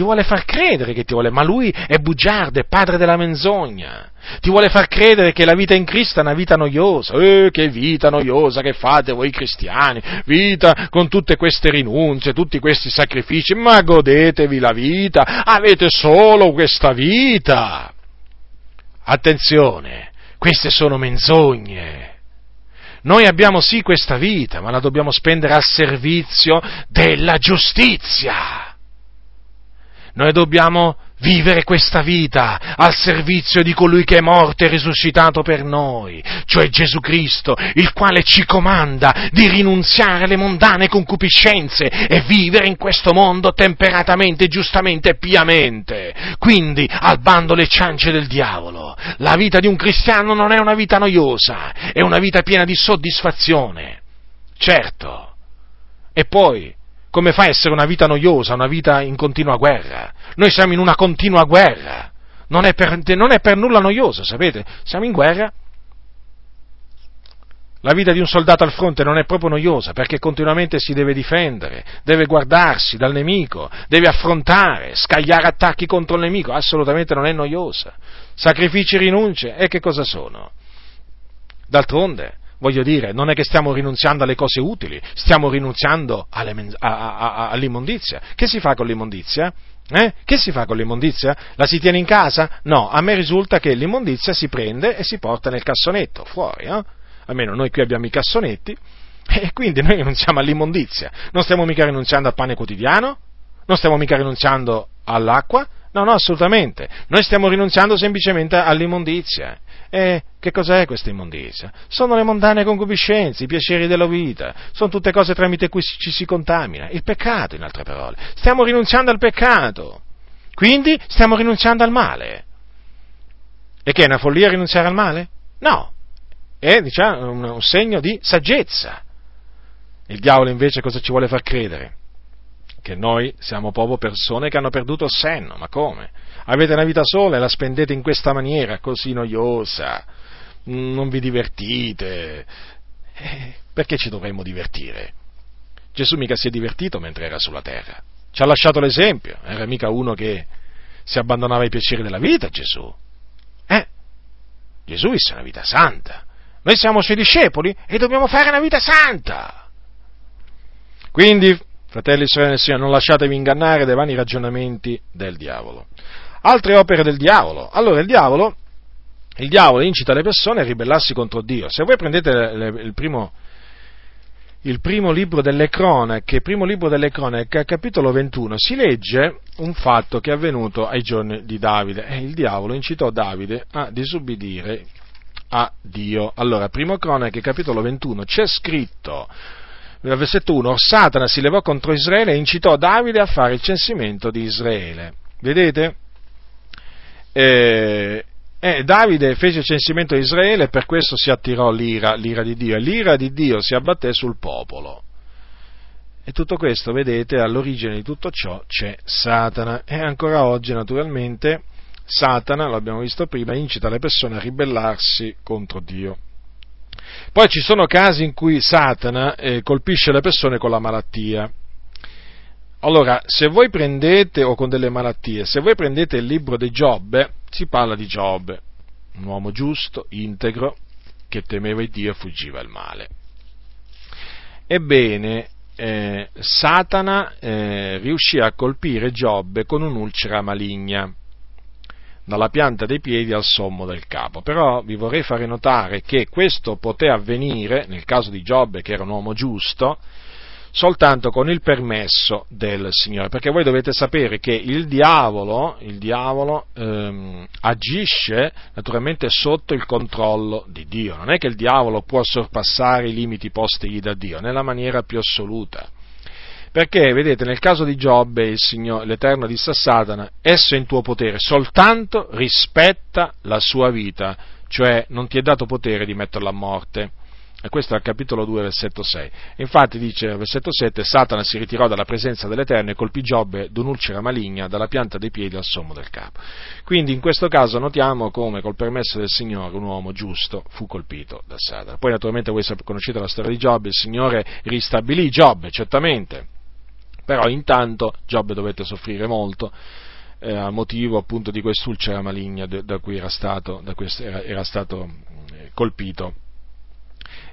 ti vuole far credere che ti vuole, ma lui è bugiardo, è padre della menzogna. Ti vuole far credere che la vita in Cristo è una vita noiosa. Eh, che vita noiosa che fate voi cristiani. Vita con tutte queste rinunce, tutti questi sacrifici. Ma godetevi la vita. Avete solo questa vita. Attenzione, queste sono menzogne. Noi abbiamo sì questa vita, ma la dobbiamo spendere al servizio della giustizia. Noi dobbiamo vivere questa vita al servizio di colui che è morto e risuscitato per noi, cioè Gesù Cristo, il quale ci comanda di rinunziare alle mondane concupiscenze e vivere in questo mondo temperatamente, giustamente e piamente. Quindi, al bando le ciance del diavolo. La vita di un cristiano non è una vita noiosa, è una vita piena di soddisfazione. Certo. E poi, come fa a essere una vita noiosa, una vita in continua guerra? Noi siamo in una continua guerra, non è per, non è per nulla noiosa, sapete? Siamo in guerra. La vita di un soldato al fronte non è proprio noiosa perché continuamente si deve difendere, deve guardarsi dal nemico, deve affrontare, scagliare attacchi contro il nemico, assolutamente non è noiosa. Sacrifici, rinunce, e che cosa sono? D'altronde, Voglio dire, non è che stiamo rinunziando alle cose utili, stiamo rinunziando alle, a, a, all'immondizia. Che si fa con l'immondizia? Eh? Che si fa con l'immondizia? La si tiene in casa? No, a me risulta che l'immondizia si prende e si porta nel cassonetto, fuori, eh? Almeno noi qui abbiamo i cassonetti, [LAUGHS] e quindi noi rinunciamo all'immondizia. Non stiamo mica rinunciando al pane quotidiano? Non stiamo mica rinunciando all'acqua? No, no, assolutamente. Noi stiamo rinunciando semplicemente all'immondizia. E che cos'è questa immondizia? Sono le mondane concupiscenze, i piaceri della vita, sono tutte cose tramite cui ci si contamina. Il peccato, in altre parole. Stiamo rinunciando al peccato. Quindi stiamo rinunciando al male. E che è una follia rinunciare al male? No. È diciamo, un, segno di saggezza. Il diavolo invece cosa ci vuole far credere? Che noi siamo proprio persone che hanno perduto il senno. Ma come? avete una vita sola e la spendete in questa maniera così noiosa, non vi divertite. Eh, perché ci dovremmo divertire? Gesù mica si è divertito mentre era sulla terra, ci ha lasciato l'esempio, era mica uno che si abbandonava ai piaceri della vita Gesù. Eh? Gesù visse una vita santa. Noi siamo suoi discepoli e dobbiamo fare una vita santa. Quindi, fratelli e sorelle Signore, non lasciatevi ingannare dai vani ragionamenti del diavolo altre opere del diavolo. Allora il diavolo, il diavolo incita le persone a ribellarsi contro Dio. Se voi prendete il primo, il primo libro delle cronache, primo libro delle cronache, capitolo 21, si legge un fatto che è avvenuto ai giorni di Davide. Il diavolo incitò Davide a disubbidire a Dio. Allora, primo cronache, capitolo 21, c'è scritto, versetto 1, Satana si levò contro Israele e incitò Davide a fare il censimento di Israele. Vedete? eh, Eh, Davide fece il censimento di Israele e per questo si attirò l'ira, l'ira di Dio e l'ira di Dio si abbatté sul popolo. E tutto questo, vedete, all'origine di tutto ciò c'è Satana e ancora oggi naturalmente Satana, l'abbiamo visto prima, incita le persone a ribellarsi contro Dio. Poi ci sono casi in cui Satana eh, colpisce le persone con la malattia. Allora, se voi prendete, o con delle malattie, se voi prendete il libro di Giobbe, si parla di Giobbe, un uomo giusto, integro, che temeva il Dio e fuggiva il male. Ebbene, eh, Satana eh, riuscì a colpire Giobbe con un'ulcera maligna dalla pianta dei piedi al sommo del capo. Però vi vorrei fare notare che questo poté avvenire, nel caso di Giobbe, che era un uomo giusto, soltanto con il permesso del Signore, perché voi dovete sapere che il diavolo, il diavolo ehm, agisce naturalmente sotto il controllo di Dio, non è che il diavolo può sorpassare i limiti postigli da Dio, nella maniera più assoluta. Perché, vedete, nel caso di Giobbe, Signore, l'Eterno disse a Satana, esso è in tuo potere, soltanto rispetta la sua vita, cioè non ti è dato potere di metterlo a morte. E questo è il capitolo 2, versetto 6. Infatti dice, versetto 7, Satana si ritirò dalla presenza dell'Eterno e colpì Giobbe d'un'ulcera maligna dalla pianta dei piedi al sommo del capo. Quindi in questo caso notiamo come col permesso del Signore un uomo giusto fu colpito da Satana. Poi naturalmente voi conoscete la storia di Giobbe, il Signore ristabilì Giobbe, certamente, però intanto Giobbe dovette soffrire molto eh, a motivo appunto di quest'ulcera maligna da cui era stato, questo, era, era stato eh, colpito.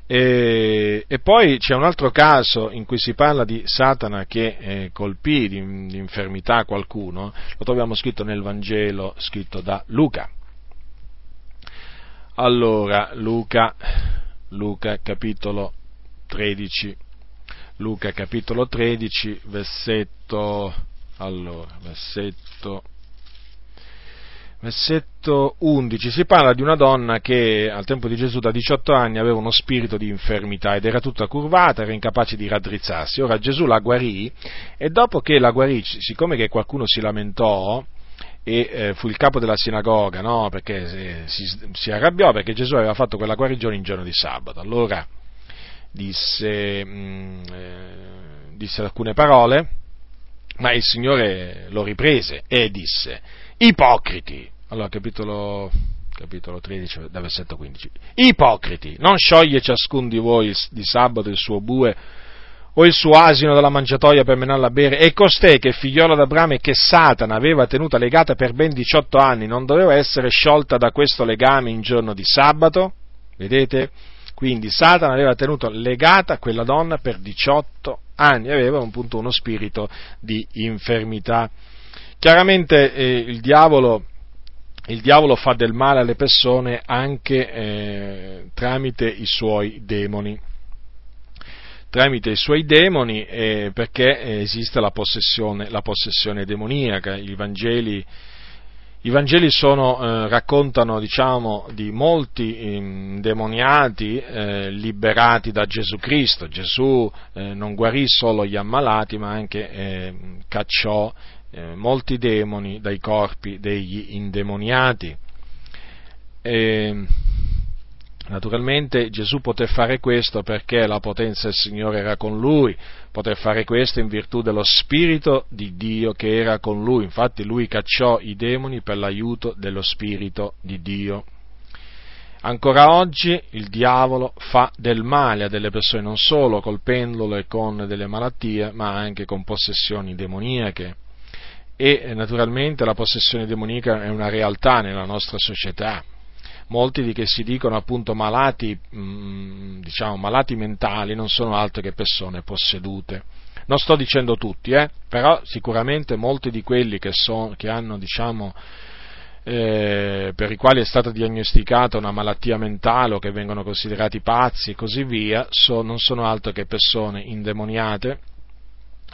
E, e, poi c'è un altro caso in cui si parla di Satana che eh, colpì di, di, infermità qualcuno, lo troviamo scritto nel Vangelo scritto da Luca. Allora, Luca, Luca capitolo 13, Luca capitolo 13, versetto, allora, versetto, versetto 11, si parla di una donna che al tempo di Gesù da 18 anni aveva uno spirito di infermità ed era tutta curvata, era incapace di raddrizzarsi. Ora Gesù la guarì e dopo che la guarì, siccome che qualcuno si lamentò, e eh, fu il capo della sinagoga, no? perché si, si, arrabbiò perché Gesù aveva fatto quella guarigione in giorno di sabato. Allora disse, mh, mm, eh, disse alcune parole, ma il Signore lo riprese e disse, ipocriti, allora capitolo, capitolo 13, da versetto 15, ipocriti, non scioglie ciascun di voi di sabato il suo bue o il suo asino dalla mangiatoia per menarla a bere, e costei che figliola e che Satana aveva tenuta legata per ben 18 anni, non doveva essere sciolta da questo legame in giorno di sabato? Vedete? Quindi Satana aveva tenuto legata quella donna per 18 anni, aveva appunto uno spirito di infermità. Chiaramente eh, il, diavolo, il, diavolo, fa del male alle persone anche eh, tramite i suoi demoni. Tramite i suoi demoni eh, perché esiste la possessione, la possessione demoniaca. I Vangeli i Vangeli sono, eh, raccontano diciamo, di molti indemoniati eh, liberati da Gesù Cristo. Gesù eh, non guarì solo gli ammalati, ma anche eh, cacciò eh, molti demoni dai corpi degli indemoniati. E, Naturalmente Gesù poté fare questo perché la potenza del Signore era con lui, poté fare questo in virtù dello Spirito di Dio che era con lui, infatti lui cacciò i demoni per l'aiuto dello Spirito di Dio. Ancora oggi il diavolo fa del male a delle persone non solo colpendole con delle malattie, ma anche con possessioni demoniache. E naturalmente la possessione demoniaca è una realtà nella nostra società molti di che si dicono appunto malati, mm, diciamo, malati mentali non sono altro che persone possedute. Non sto dicendo tutti, eh, però sicuramente molti di quelli che, so, che hanno, diciamo, eh, per i quali è stata diagnosticata una malattia mentale o che vengono considerati pazzi e così via, so, non sono altro che persone indemoniate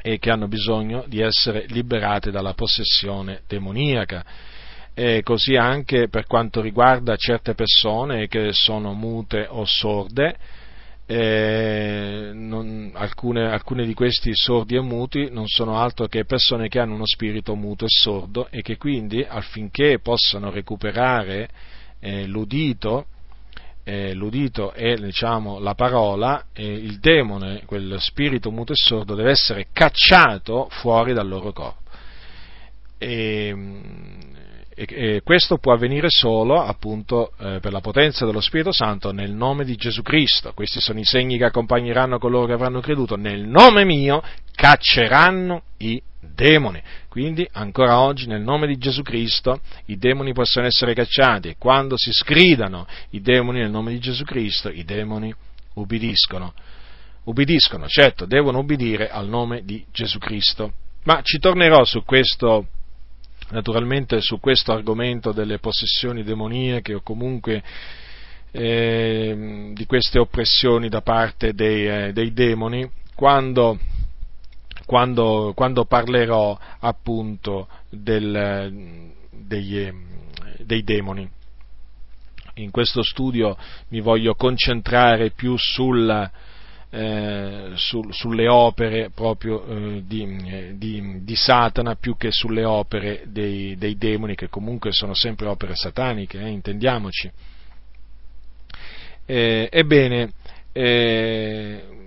e che hanno bisogno di essere liberate dalla possessione demoniaca e così anche per quanto riguarda certe persone che sono mute o sorde, eh, non, alcune, alcune, di questi sordi e muti non sono altro che persone che hanno uno spirito muto e sordo e che quindi affinché possano recuperare eh, l'udito, eh, l'udito è diciamo, la parola, eh, il demone, quel spirito muto e sordo, deve essere cacciato fuori dal loro corpo. E, e, e questo può avvenire solo appunto eh, per la potenza dello Spirito Santo nel nome di Gesù Cristo. Questi sono i segni che accompagneranno coloro che avranno creduto. Nel nome mio cacceranno i demoni. Quindi ancora oggi nel nome di Gesù Cristo i demoni possono essere cacciati e quando si sgridano i demoni nel nome di Gesù Cristo i demoni ubbidiscono. Ubbidiscono, certo, devono ubbidire al nome di Gesù Cristo. Ma ci tornerò su questo naturalmente su questo argomento delle possessioni demoniache o comunque eh, di queste oppressioni da parte dei, eh, dei demoni quando, quando, quando, parlerò appunto del, dei, dei demoni. In questo studio mi voglio concentrare più sulla, eh, su, sulle opere proprio eh, di, eh, di, di, Satana più che sulle opere dei, dei, demoni che comunque sono sempre opere sataniche, eh, intendiamoci. Eh, ebbene,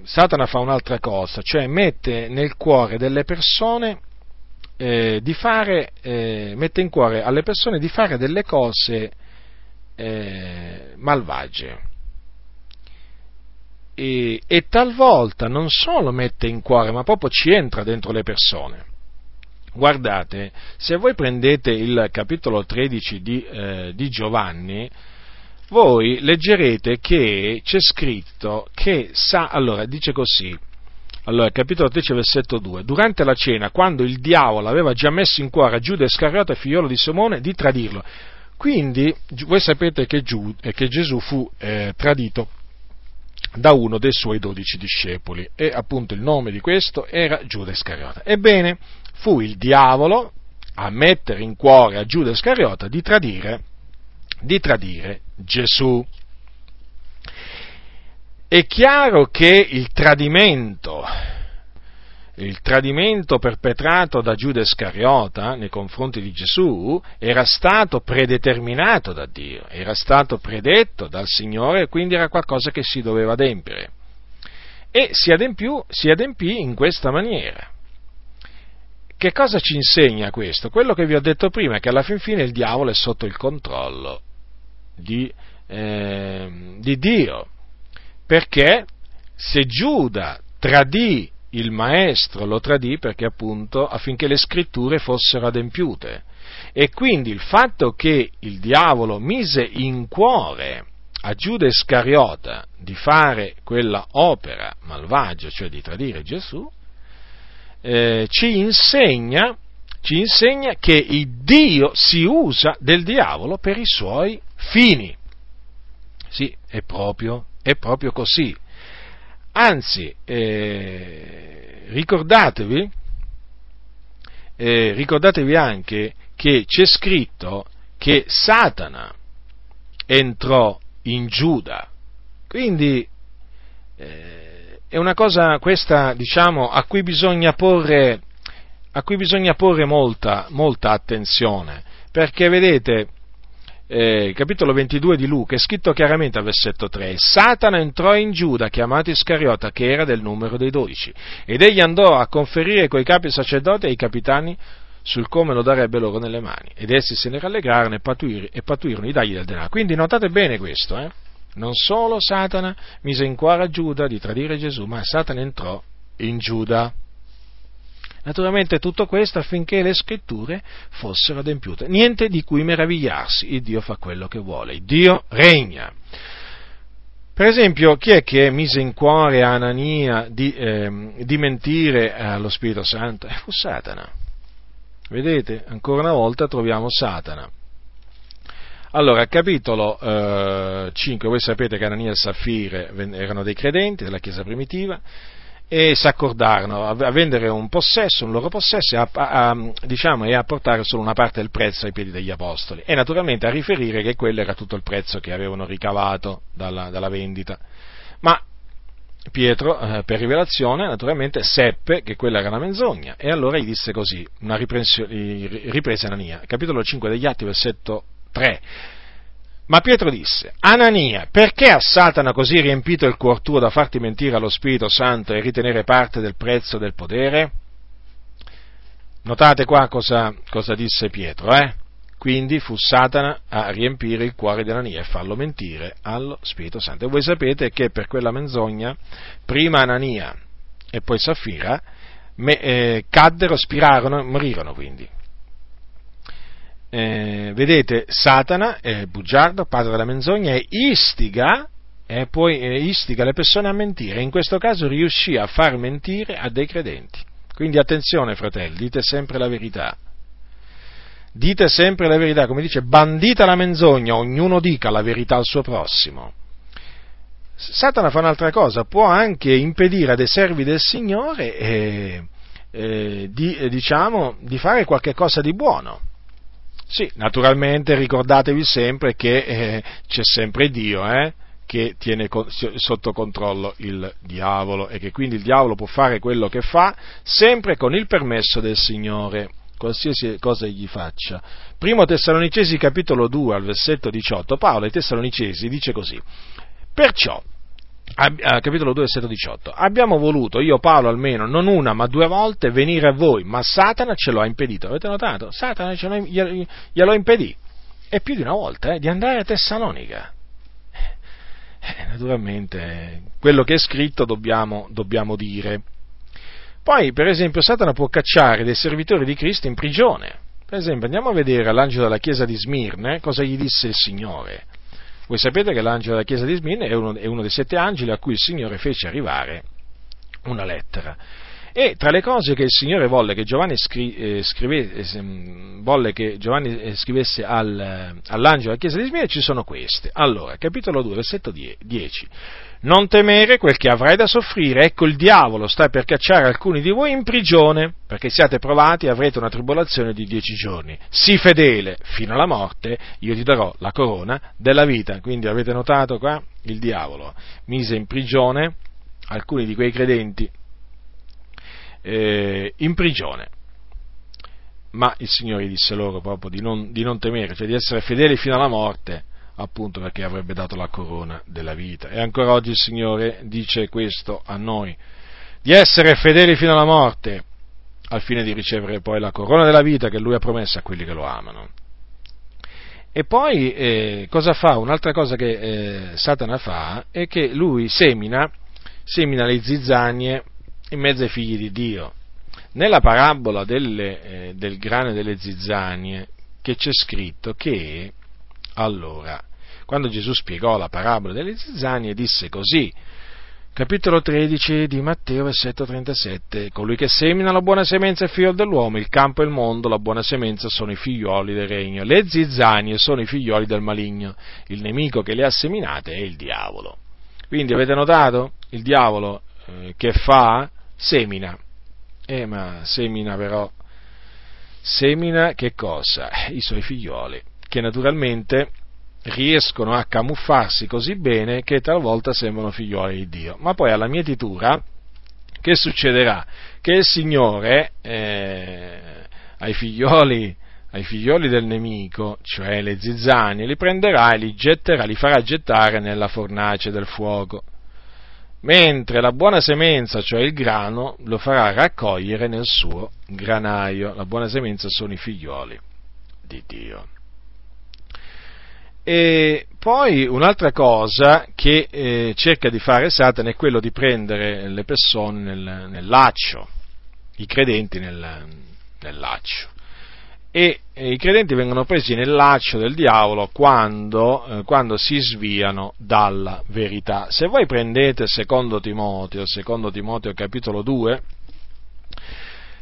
Satana fa un'altra cosa, cioè mette nel cuore delle persone di fare, mette in cuore alle persone di fare delle cose malvagie e, e talvolta non solo mette in cuore, ma proprio ci entra dentro le persone. Guardate, se voi prendete il capitolo 13 di, eh, di Giovanni, voi leggerete che c'è scritto che sa, allora dice così, allora, capitolo 13, versetto 2. Durante la cena, quando il diavolo aveva già messo in cuore a Giuda Iscariota, figliolo di Simone, di tradirlo. Quindi, voi sapete che, eh, che Gesù fu eh, tradito da uno dei suoi dodici discepoli e appunto il nome di questo era Giuda Iscariota. Ebbene, fu il diavolo a mettere in cuore a Giuda Iscariota di tradire, di tradire Gesù. È chiaro che il tradimento il tradimento perpetrato da Giuda Iscariota nei confronti di Gesù era stato predeterminato da Dio, era stato predetto dal Signore e quindi era qualcosa che si doveva adempiere. E si adempì, si adempì in questa maniera. Che cosa ci insegna questo? Quello che vi ho detto prima, che alla fin fine il diavolo è sotto il controllo di, eh, di Dio. Perché se Giuda tradì il maestro lo tradì perché appunto affinché le scritture fossero adempiute. E quindi il fatto che il diavolo mise in cuore a Giuda Iscariota di fare quella opera malvagia, cioè di tradire Gesù, eh, ci, insegna, ci insegna che il Dio si usa del diavolo per i suoi fini. Sì, è proprio, è proprio così. Anzi, eh, ricordatevi, eh, ricordatevi anche che c'è scritto che Satana entrò in Giuda. Quindi eh, è una cosa questa, diciamo, a cui bisogna porre, cui bisogna porre molta, molta attenzione, perché vedete, eh, capitolo 22 di Luca, è scritto chiaramente al versetto 3, Satana entrò in Giuda, chiamato Iscariota, che era del numero dei dodici, ed egli andò a conferire coi capi sacerdoti e ai capitani sul come lo darebbe loro nelle mani, ed essi se ne rallegrarono e, patuir- e patuirono di dargli del denaro. Quindi notate bene questo, eh? non solo Satana mise in cuore a Giuda di tradire Gesù, ma Satana entrò in Giuda. Naturalmente tutto questo affinché le scritture fossero adempiute. Niente di cui meravigliarsi, il Dio fa quello che vuole, il Dio regna. Per esempio, chi è che mise in cuore a Anania di, eh, di mentire allo Spirito Santo? Eh, fu Satana. Vedete, ancora una volta troviamo Satana. Allora, capitolo eh, 5, voi sapete che Anania e Saffire erano dei credenti della Chiesa primitiva, e si accordarono a, vendere un possesso, un loro possesso, e a, a, diciamo, e a portare solo una parte del prezzo ai piedi degli apostoli e naturalmente a riferire che quello era tutto il prezzo che avevano ricavato dalla, dalla vendita. Ma Pietro, eh, per rivelazione, naturalmente seppe che quella era una menzogna e allora gli disse così, una riprese Anania, capitolo 5 degli Atti, versetto 3. Ma Pietro disse, Anania, perché a Satana così riempito il cuor tuo da farti mentire allo Spirito Santo e ritenere parte del prezzo del potere? Notate qua cosa, cosa disse Pietro, eh? Quindi fu Satana a riempire il cuore di Anania e farlo mentire allo Spirito Santo. E voi sapete che per quella menzogna, prima Anania e poi Saffira, me, eh, caddero, spirarono, morirono quindi eh, vedete, Satana è bugiardo, padre della menzogna, e istiga, e poi eh, istiga le persone a mentire. In questo caso riuscì a far mentire a dei credenti. Quindi attenzione, fratelli, dite sempre la verità. Dite sempre la verità, come dice, bandita la menzogna, ognuno dica la verità al suo prossimo. Satana fa un'altra cosa, può anche impedire a dei servi del Signore eh, eh, di, eh, diciamo, di fare qualche cosa di buono. Sì, naturalmente ricordatevi sempre che eh, c'è sempre Dio, eh, che tiene sotto controllo il diavolo e che quindi il diavolo può fare quello che fa sempre con il permesso del Signore, qualsiasi cosa gli faccia. Primo Tessalonicesi capitolo 2 al versetto 18, Paolo ai Tessalonicesi dice così, perciò capitolo 2, versetto 18. Abbiamo voluto, io Paolo almeno, non una ma due volte venire a voi, ma Satana ce lo ha impedito. Avete notato? Satana ce lo, glielo impedì. E più di una volta, eh, di andare a Tessalonica. Eh, naturalmente, quello che è scritto dobbiamo, dobbiamo dire. Poi, per esempio, Satana può cacciare dei servitori di Cristo in prigione. Per esempio, andiamo a vedere l'angelo della chiesa di Smirne cosa gli disse il Signore. Voi sapete che l'angelo della chiesa di Smirne è è uno dei sette angeli a cui il Signore fece arrivare una lettera. E tra le cose che il Signore volle che Giovanni, scri, eh, scrive, eh, volle che Giovanni eh, scrivesse al, eh, all'angelo della chiesa di Smirne ci sono queste. Allora, capitolo 2, versetto 10. Non temere quel che avrai da soffrire, ecco il diavolo sta per cacciare alcuni di voi in prigione, perché siate provati e avrete una tribolazione di dieci giorni. Sii fedele fino alla morte, io ti darò la corona della vita. Quindi avete notato qua? Il diavolo mise in prigione alcuni di quei credenti eh, in prigione. Ma il Signore disse loro proprio di non, di non temere, cioè di essere fedeli fino alla morte, appunto perché avrebbe dato la corona della vita. E ancora oggi il Signore dice questo a noi, di essere fedeli fino alla morte, al fine di ricevere poi la corona della vita che Lui ha promesso a quelli che lo amano. E poi eh, cosa fa? Un'altra cosa che eh, Satana fa è che lui semina, semina le zizzanie in mezzo ai figli di Dio. Nella parabola delle, eh, del grano e delle zizzanie che c'è scritto che allora, quando Gesù spiegò la parabola delle zizzanie disse così, capitolo 13 di Matteo, versetto 37, colui che semina la buona semenza è figlio dell'uomo, il campo e il mondo, la buona semenza sono i figlioli del regno, le zizzanie sono i figlioli del maligno, il nemico che le ha seminate è il diavolo. Quindi avete notato? Il diavolo eh, che fa? Semina. Eh, ma semina però, semina che cosa? I suoi figlioli, che naturalmente riescono a camuffarsi così bene che talvolta sembrano figlioli di Dio. Ma poi alla mietitura, che succederà? Che il Signore eh, ai figlioli ai figlioli del nemico, cioè le zizzanie, li prenderà e li getterà, li farà gettare nella fornace del fuoco mentre la buona semenza, cioè il grano, lo farà raccogliere nel suo granaio. La buona semenza sono i figlioli di Dio. E poi un'altra cosa che eh, cerca di fare Satana è quello di prendere le persone nel, nel laccio, i credenti nel, nel laccio e, i credenti vengono presi nel laccio del diavolo quando, eh, quando, si sviano dalla verità. Se voi prendete secondo Timoteo, secondo Timoteo capitolo 2,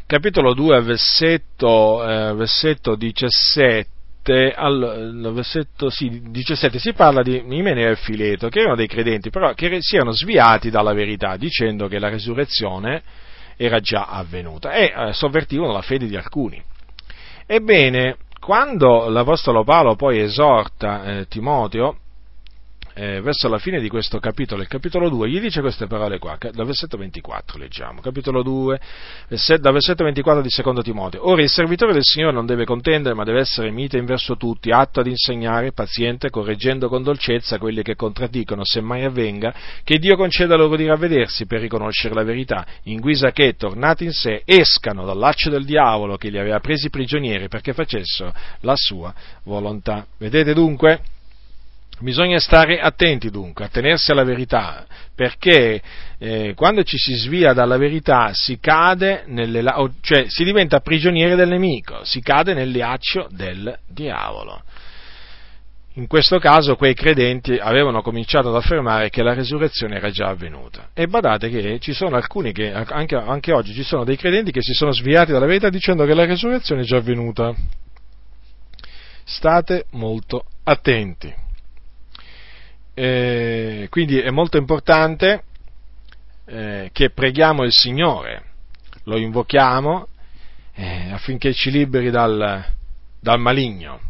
capitolo 2 versetto, eh, versetto 17, al versetto sì, 17 si parla di Imeneo e Fileto, che erano dei credenti, però che si erano sviati dalla verità, dicendo che la resurrezione era già avvenuta e eh, sovvertivano la fede di alcuni. Ebbene, quando l'Apostolo Paolo poi esorta eh, Timoteo, eh, verso la fine di questo capitolo, il capitolo 2, gli dice queste parole qua, dal versetto 24 leggiamo, capitolo 2, verset, dal versetto 24 di secondo Timoteo. Ora il servitore del Signore non deve contendere, ma deve essere mite in verso tutti, atto ad insegnare, paziente, correggendo con dolcezza quelli che contraddicono, se mai avvenga, che Dio conceda loro di ravvedersi per riconoscere la verità, in guisa che, tornati in sé, escano dal laccio del diavolo che li aveva presi prigionieri perché facessero la sua volontà. Vedete dunque? Bisogna stare attenti dunque, a tenersi alla verità, perché eh, quando ci si svia dalla verità si cade nelle, cioè si diventa prigionieri del nemico, si cade nel liaccio del diavolo. In questo caso quei credenti avevano cominciato ad affermare che la resurrezione era già avvenuta. E badate che ci sono alcuni che, anche, anche oggi ci sono dei credenti che si sono sviati dalla verità dicendo che la resurrezione è già avvenuta. State molto attenti. Eh, quindi è molto importante eh, che preghiamo il Signore, lo invochiamo eh, affinché ci liberi dal, dal, maligno.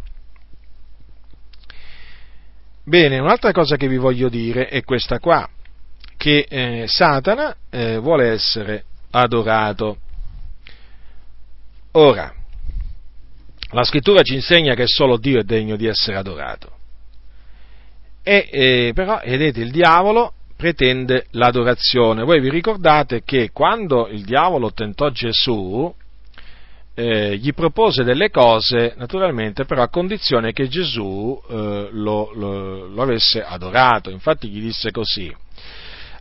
Bene, un'altra cosa che vi voglio dire è questa qua, che eh, Satana eh, vuole essere adorato. Ora, la scrittura ci insegna che solo Dio è degno di essere adorato. E, eh, però, vedete, il diavolo pretende l'adorazione. Voi vi ricordate che quando il diavolo tentò Gesù, eh, gli propose delle cose, naturalmente, però a condizione che Gesù eh, lo, lo, lo avesse adorato. Infatti gli disse così,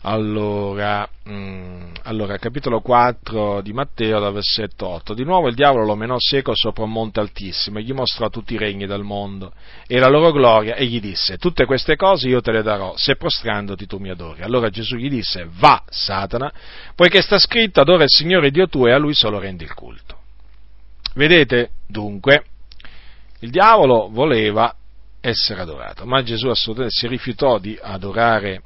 allora, mm, allora, capitolo 4 di Matteo, dal versetto 8. Di nuovo il diavolo lo menò seco sopra un monte altissimo e gli mostrò tutti i regni del mondo e la loro gloria e gli disse, tutte queste cose io te le darò, se prostrandoti tu mi adori. Allora Gesù gli disse, va, Satana, poiché sta scritto, adora il Signore Dio tuo e a lui solo rendi il culto. Vedete, dunque, il diavolo voleva essere adorato, ma Gesù assolutamente si rifiutò di adorare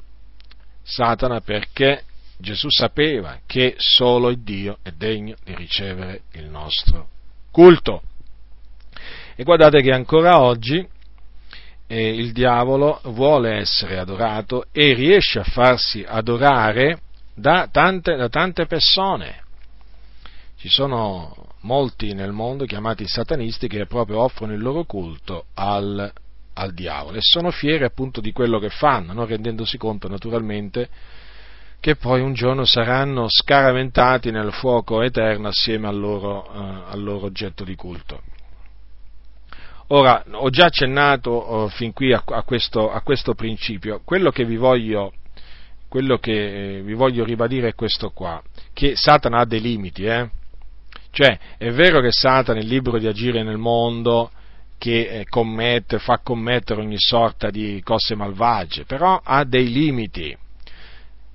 Satana perché Gesù sapeva che solo il Dio è degno di ricevere il nostro culto. E guardate che ancora oggi eh, il diavolo vuole essere adorato e riesce a farsi adorare da tante, da tante persone. Ci sono molti nel mondo chiamati satanisti che proprio offrono il loro culto al al diavolo e sono fieri appunto di quello che fanno, no? rendendosi conto naturalmente che poi un giorno saranno scaraventati nel fuoco eterno assieme al loro, eh, al loro oggetto di culto. Ora, ho già accennato oh, fin qui a, a, questo, a, questo, principio, quello che, vi voglio, quello che eh, vi voglio ribadire è questo qua, che Satana ha dei limiti, eh? Cioè, è vero che Satana è libero di agire nel mondo, che eh, commette, fa commettere ogni sorta di cose malvagie, però ha dei limiti,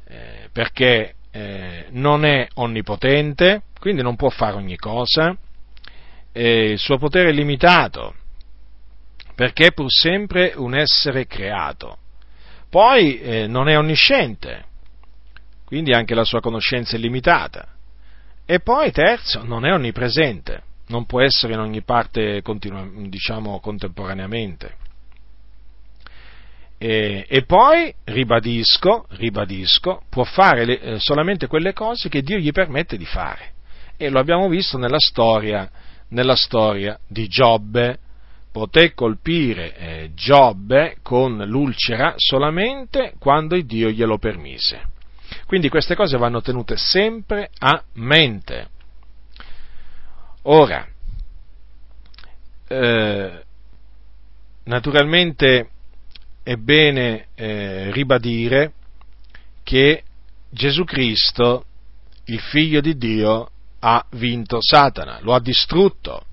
eh, perché eh, non è onnipotente, quindi non può fare ogni cosa, il suo potere è limitato, perché è pur sempre un essere creato. Poi eh, non è onnisciente, quindi anche la sua conoscenza è limitata. E poi, terzo, non è onnipresente non può essere in ogni parte diciamo, contemporaneamente. E, e, poi, ribadisco, ribadisco, può fare le, eh, solamente quelle cose che Dio gli permette di fare. E lo abbiamo visto nella storia, nella storia di Giobbe. Poté colpire eh, Giobbe con l'ulcera solamente quando Dio glielo permise. Quindi queste cose vanno tenute sempre a mente. Ora, eh, naturalmente è bene eh, ribadire che Gesù Cristo, il figlio di Dio, ha vinto Satana, lo ha distrutto.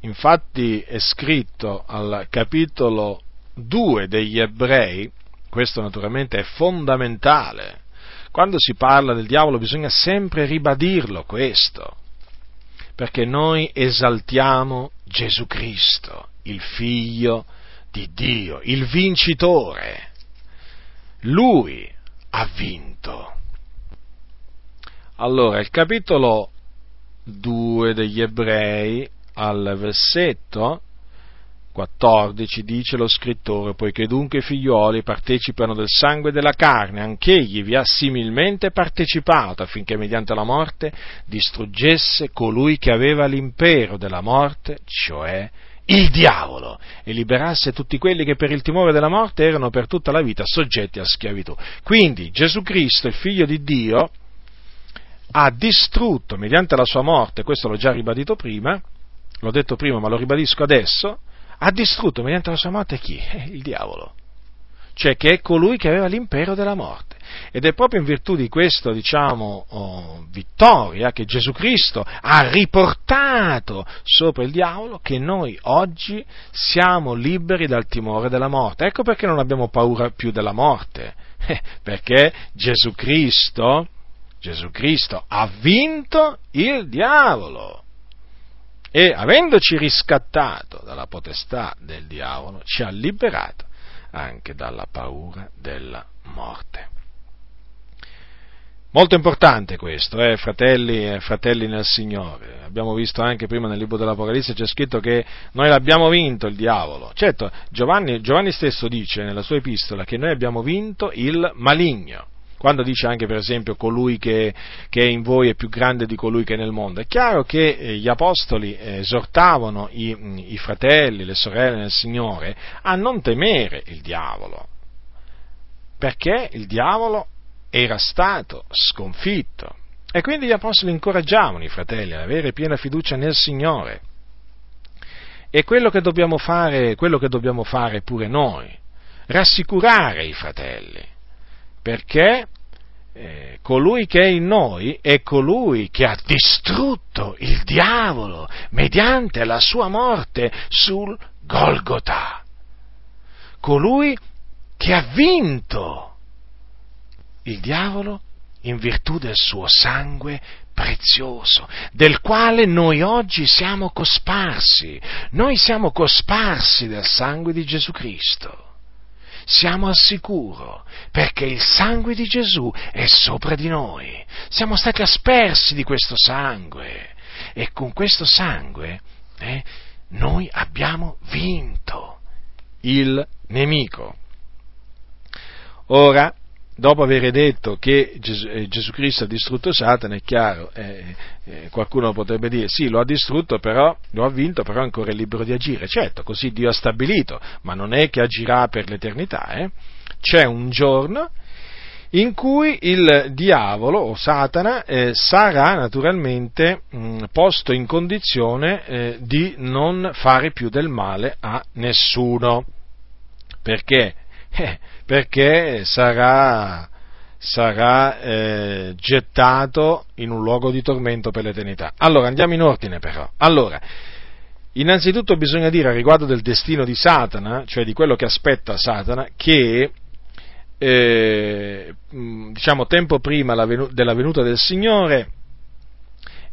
Infatti è scritto al capitolo 2 degli ebrei, questo naturalmente è fondamentale, quando si parla del diavolo bisogna sempre ribadirlo questo perché noi esaltiamo Gesù Cristo, il figlio di Dio, il vincitore. Lui ha vinto. Allora, il capitolo 2 degli ebrei al versetto 14 dice lo scrittore, poiché dunque i figlioli partecipano del sangue e della carne, anch'egli vi ha similmente partecipato affinché mediante la morte distruggesse colui che aveva l'impero della morte, cioè il diavolo, e liberasse tutti quelli che per il timore della morte erano per tutta la vita soggetti a schiavitù. Quindi Gesù Cristo, il figlio di Dio, ha distrutto mediante la sua morte, questo l'ho già ribadito prima, l'ho detto prima ma lo ribadisco adesso, ha distrutto mediante la sua morte chi? Eh, il diavolo. Cioè che è colui che aveva l'impero della morte. Ed è proprio in virtù di questa, diciamo, oh, vittoria che Gesù Cristo ha riportato sopra il diavolo che noi oggi siamo liberi dal timore della morte. Ecco perché non abbiamo paura più della morte. Eh, perché Gesù Cristo, Gesù Cristo ha vinto il diavolo e avendoci riscattato dalla potestà del diavolo, ci ha liberato anche dalla paura della morte. Molto importante questo, eh, fratelli e fratelli nel Signore. Abbiamo visto anche prima nel libro dell'Apocalisse, c'è scritto che noi l'abbiamo vinto il diavolo. Certo, Giovanni, Giovanni stesso dice nella sua epistola che noi abbiamo vinto il maligno quando dice anche per esempio colui che, che, è in voi è più grande di colui che è nel mondo, è chiaro che eh, gli apostoli eh, esortavano i, i fratelli, le sorelle nel Signore a non temere il diavolo, perché il diavolo era stato sconfitto. E quindi gli apostoli incoraggiavano i fratelli ad avere piena fiducia nel Signore. E quello che dobbiamo fare, quello che dobbiamo fare pure noi, rassicurare i fratelli, perché eh, colui che è in noi è colui che ha distrutto il diavolo mediante la sua morte sul Golgota. Colui che ha vinto il diavolo in virtù del suo sangue prezioso, del quale noi oggi siamo cosparsi. Noi siamo cosparsi del sangue di Gesù Cristo siamo al sicuro, perché il sangue di Gesù è sopra di noi. Siamo stati aspersi di questo sangue e con questo sangue eh, noi abbiamo vinto il nemico. Ora, dopo aver detto che Gesù, eh, Gesù, Cristo ha distrutto Satana, è chiaro, eh, eh, qualcuno potrebbe dire sì, lo ha distrutto, però, lo ha vinto, però ancora è libero di agire. Certo, così Dio ha stabilito, ma non è che agirà per l'eternità. Eh. C'è un giorno in cui il diavolo o Satana eh, sarà naturalmente mh, posto in condizione eh, di non fare più del male a nessuno. Perché? Perché sarà, sarà eh, gettato in un luogo di tormento per l'eternità. Allora, andiamo in ordine però. Allora, innanzitutto bisogna dire a riguardo del destino di Satana, cioè di quello che aspetta Satana, che eh, diciamo tempo prima della venuta del Signore,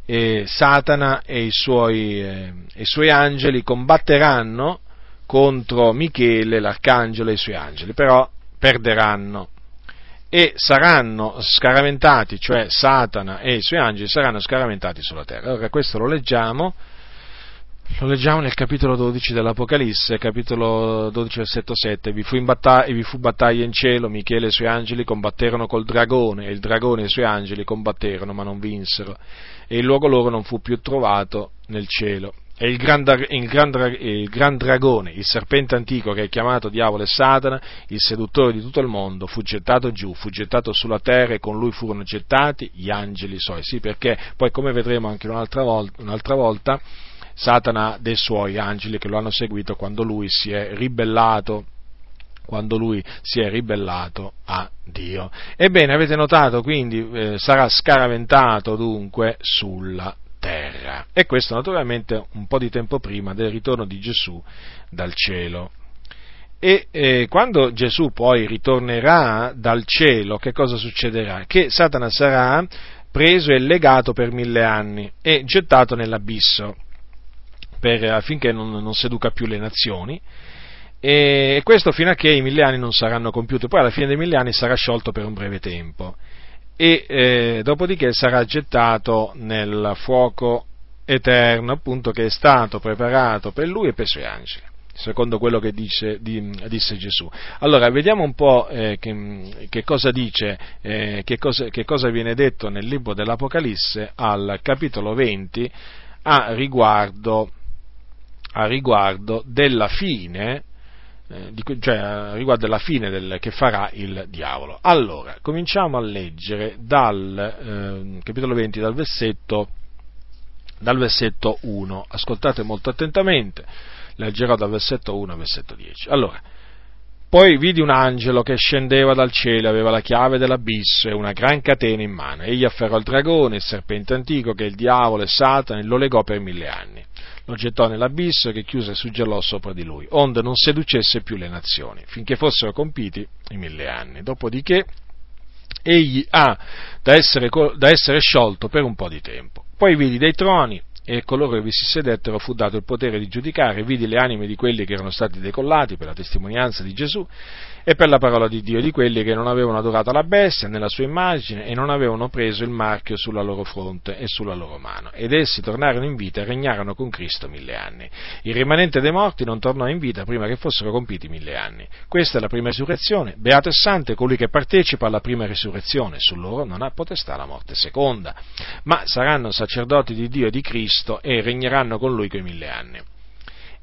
eh, Satana e i, suoi, eh, i suoi angeli combatteranno contro Michele, l'arcangelo e i suoi angeli, però perderanno e saranno scaraventati, cioè Satana e i suoi angeli saranno scaraventati sulla terra. Ora questo lo leggiamo, lo leggiamo nel capitolo 12 dell'Apocalisse, capitolo 12 versetto 7, vi fu, battaglia, vi fu battaglia in cielo, Michele e i suoi angeli combatterono col dragone e il dragone e i suoi angeli combatterono ma non vinsero e il luogo loro non fu più trovato nel cielo e il gran, il, gran, il gran, dragone, il serpente antico che è chiamato diavolo e Satana, il seduttore di tutto il mondo, fu gettato giù, fu gettato sulla terra e con lui furono gettati gli angeli suoi. Sì, perché poi come vedremo anche un'altra volta, un'altra volta Satana ha dei suoi angeli che lo hanno seguito quando lui si è ribellato quando lui si è ribellato a Dio. Ebbene, avete notato, quindi eh, sarà scaraventato dunque sulla terra. E questo naturalmente un po' di tempo prima del ritorno di Gesù dal cielo. E eh, quando Gesù poi ritornerà dal cielo, che cosa succederà? Che Satana sarà preso e legato per mille anni e gettato nell'abisso per, affinché non, non seduca più le nazioni. E questo fino a che i mille anni non saranno compiuti, poi alla fine dei mille anni sarà sciolto per un breve tempo e eh, dopodiché sarà gettato nel fuoco eterno, appunto, che è stato preparato per lui e per i suoi angeli. secondo quello che dice, di, disse Gesù. Allora, vediamo un po' eh, che, che, cosa dice, eh, che, cosa, che, cosa, viene detto nel libro dell'Apocalisse al capitolo 20 a riguardo, a riguardo della fine, eh, di, cioè riguardo della fine del, che farà il diavolo. Allora, cominciamo a leggere dal eh, capitolo 20, dal versetto, dal versetto 1. Ascoltate molto attentamente leggerò dal versetto 1 al versetto 10. Allora, poi vidi un angelo che scendeva dal cielo, aveva la chiave dell'abisso e una gran catena in mano. Egli afferrò il dragone, il serpente antico, che è il diavolo e Satana, e lo legò per mille anni. Lo gettò nell'abisso che chiuse e suggellò sopra di lui, onde non seducesse più le nazioni, finché fossero compiti i mille anni. Dopodiché egli ha da essere, da essere sciolto per un po' di tempo. Poi vidi dei troni e coloro che vi si sedettero fu dato il potere di giudicare, vidi le anime di quelli che erano stati decollati per la testimonianza di Gesù e per la parola di Dio di quelli che non avevano adorato la bestia nella sua immagine e non avevano preso il marchio sulla loro fronte e sulla loro mano. Ed essi tornarono in vita e regnarono con Cristo mille anni. Il rimanente dei morti non tornò in vita prima che fossero compiti mille anni. Questa è la prima risurrezione. Beato e santo è colui che partecipa alla prima risurrezione. Su loro non ha potestà la morte seconda. Ma saranno sacerdoti di Dio e di Cristo e regneranno con lui quei mille anni.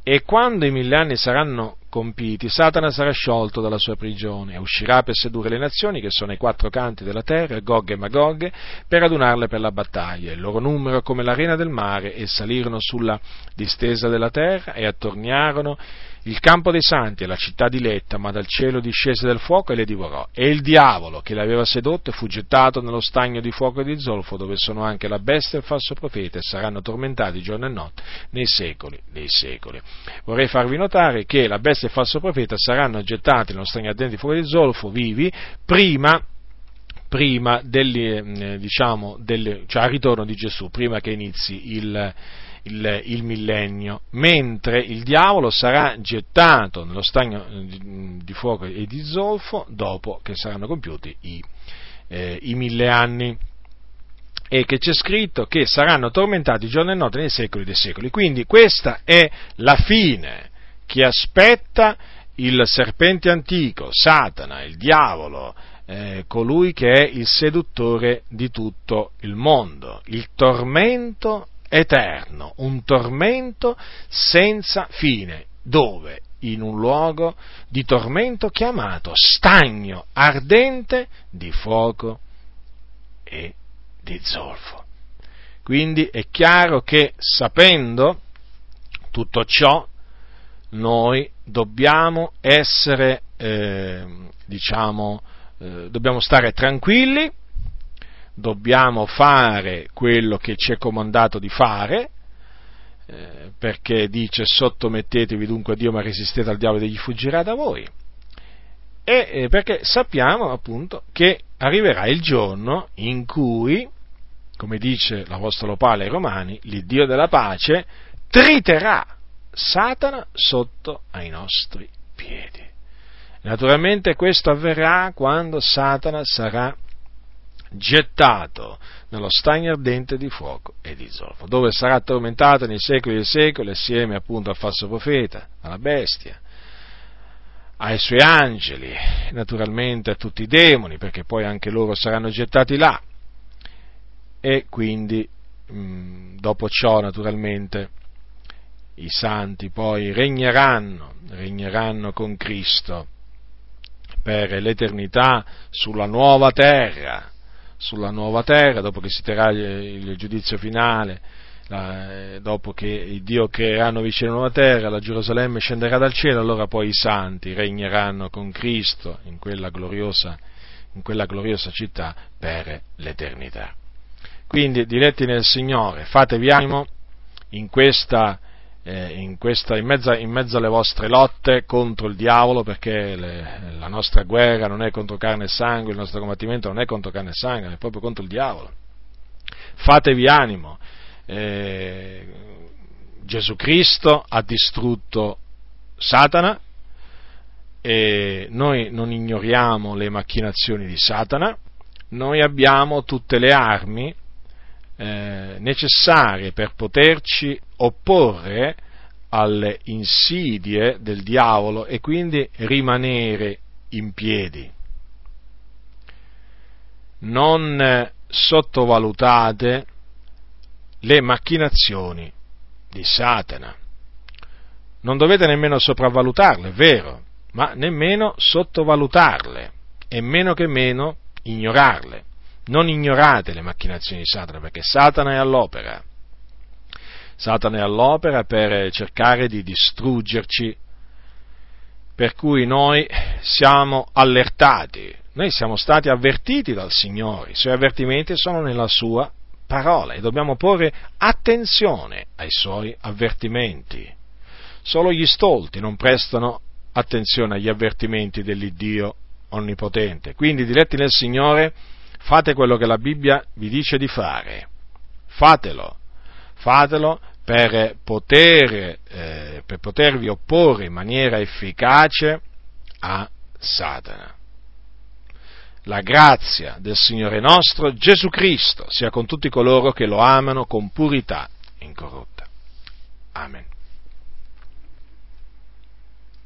E quando i mille anni saranno compiti, Satana sarà sciolto dalla sua prigione e uscirà per sedurre le nazioni che sono ai quattro canti della terra, Gog e Magog, per adunarle per la battaglia. Il loro numero come l'arena del mare e salirono sulla distesa della terra e attorniarono il campo dei santi e la città diletta, ma dal cielo discese del fuoco e le divorò. E il diavolo che le aveva sedotte fu gettato nello stagno di fuoco e di zolfo, dove sono anche la bestia e il falso profeta, e saranno tormentati giorno e notte nei secoli dei secoli. Vorrei farvi notare che la bestia e il falso profeta saranno gettati nello stagno ardente di fuoco e di zolfo, vivi, prima prima degli, eh, diciamo, del, cioè ritorno di Gesù, prima che inizi il, il, il, millennio, mentre il diavolo sarà gettato nello stagno di, di fuoco e di zolfo dopo che saranno compiuti i, eh, i mille anni. E che c'è scritto che saranno tormentati giorno e notte nei secoli dei secoli. Quindi questa è la fine. Che aspetta il serpente antico, Satana, il diavolo, eh, colui che è il seduttore di tutto il mondo, il tormento eterno, un tormento senza fine, dove? In un luogo di tormento chiamato stagno ardente di fuoco e di zolfo. Quindi è chiaro che sapendo tutto ciò, noi dobbiamo essere, eh, diciamo, eh, dobbiamo stare tranquilli, dobbiamo fare quello che ci è comandato di fare, eh, perché dice sottomettetevi dunque a Dio ma resistete al diavolo e egli fuggirà da voi. E eh, perché sappiamo appunto che arriverà il giorno in cui, come dice l'Apostolo Paolo ai Romani, l'Iddio della pace triterà Satana sotto ai nostri piedi. Naturalmente questo avverrà quando Satana sarà gettato nello stagno ardente di fuoco e di zolfo, dove sarà tormentato nei secoli dei secoli assieme appunto al falso profeta, alla bestia, ai suoi angeli, naturalmente a tutti i demoni, perché poi anche loro saranno gettati là. E quindi, mh, dopo ciò, naturalmente, i santi poi regneranno, regneranno con Cristo per l'eternità sulla nuova terra, sulla nuova terra, dopo che si terrà il giudizio finale, la, dopo che Dio creerà una vicina nuova terra, la Gerusalemme scenderà dal cielo, allora poi i santi regneranno con Cristo in quella gloriosa, in quella gloriosa città per l'eternità. Quindi, diletti nel Signore, fatevi animo in questa eh, in, questa, in, mezzo, in, mezzo, alle vostre lotte contro il diavolo, perché le, la nostra guerra non è contro carne e sangue, il nostro combattimento non è contro carne e sangue, è proprio contro il diavolo. Fatevi animo. Eh, Gesù Cristo ha distrutto Satana e noi non ignoriamo le macchinazioni di Satana, noi abbiamo tutte le armi eh, necessarie per poterci opporre alle insidie del diavolo e quindi rimanere in piedi. Non sottovalutate le macchinazioni di Satana. Non dovete nemmeno sopravvalutarle, è vero, ma nemmeno sottovalutarle e meno che meno ignorarle. Non ignorate le macchinazioni di Satana perché Satana è all'opera. Satana è all'opera per cercare di distruggerci, per cui noi siamo allertati, noi siamo stati avvertiti dal Signore, i suoi avvertimenti sono nella sua parola e dobbiamo porre attenzione ai suoi avvertimenti. Solo gli stolti non prestano attenzione agli avvertimenti dell'Iddio onnipotente. Quindi, diretti nel Signore, fate quello che la Bibbia vi dice di fare. Fatelo. Fatelo per, poter, eh, per potervi opporre in maniera efficace a Satana. La grazia del Signore nostro Gesù Cristo sia con tutti coloro che lo amano con purità incorrotta. Amen.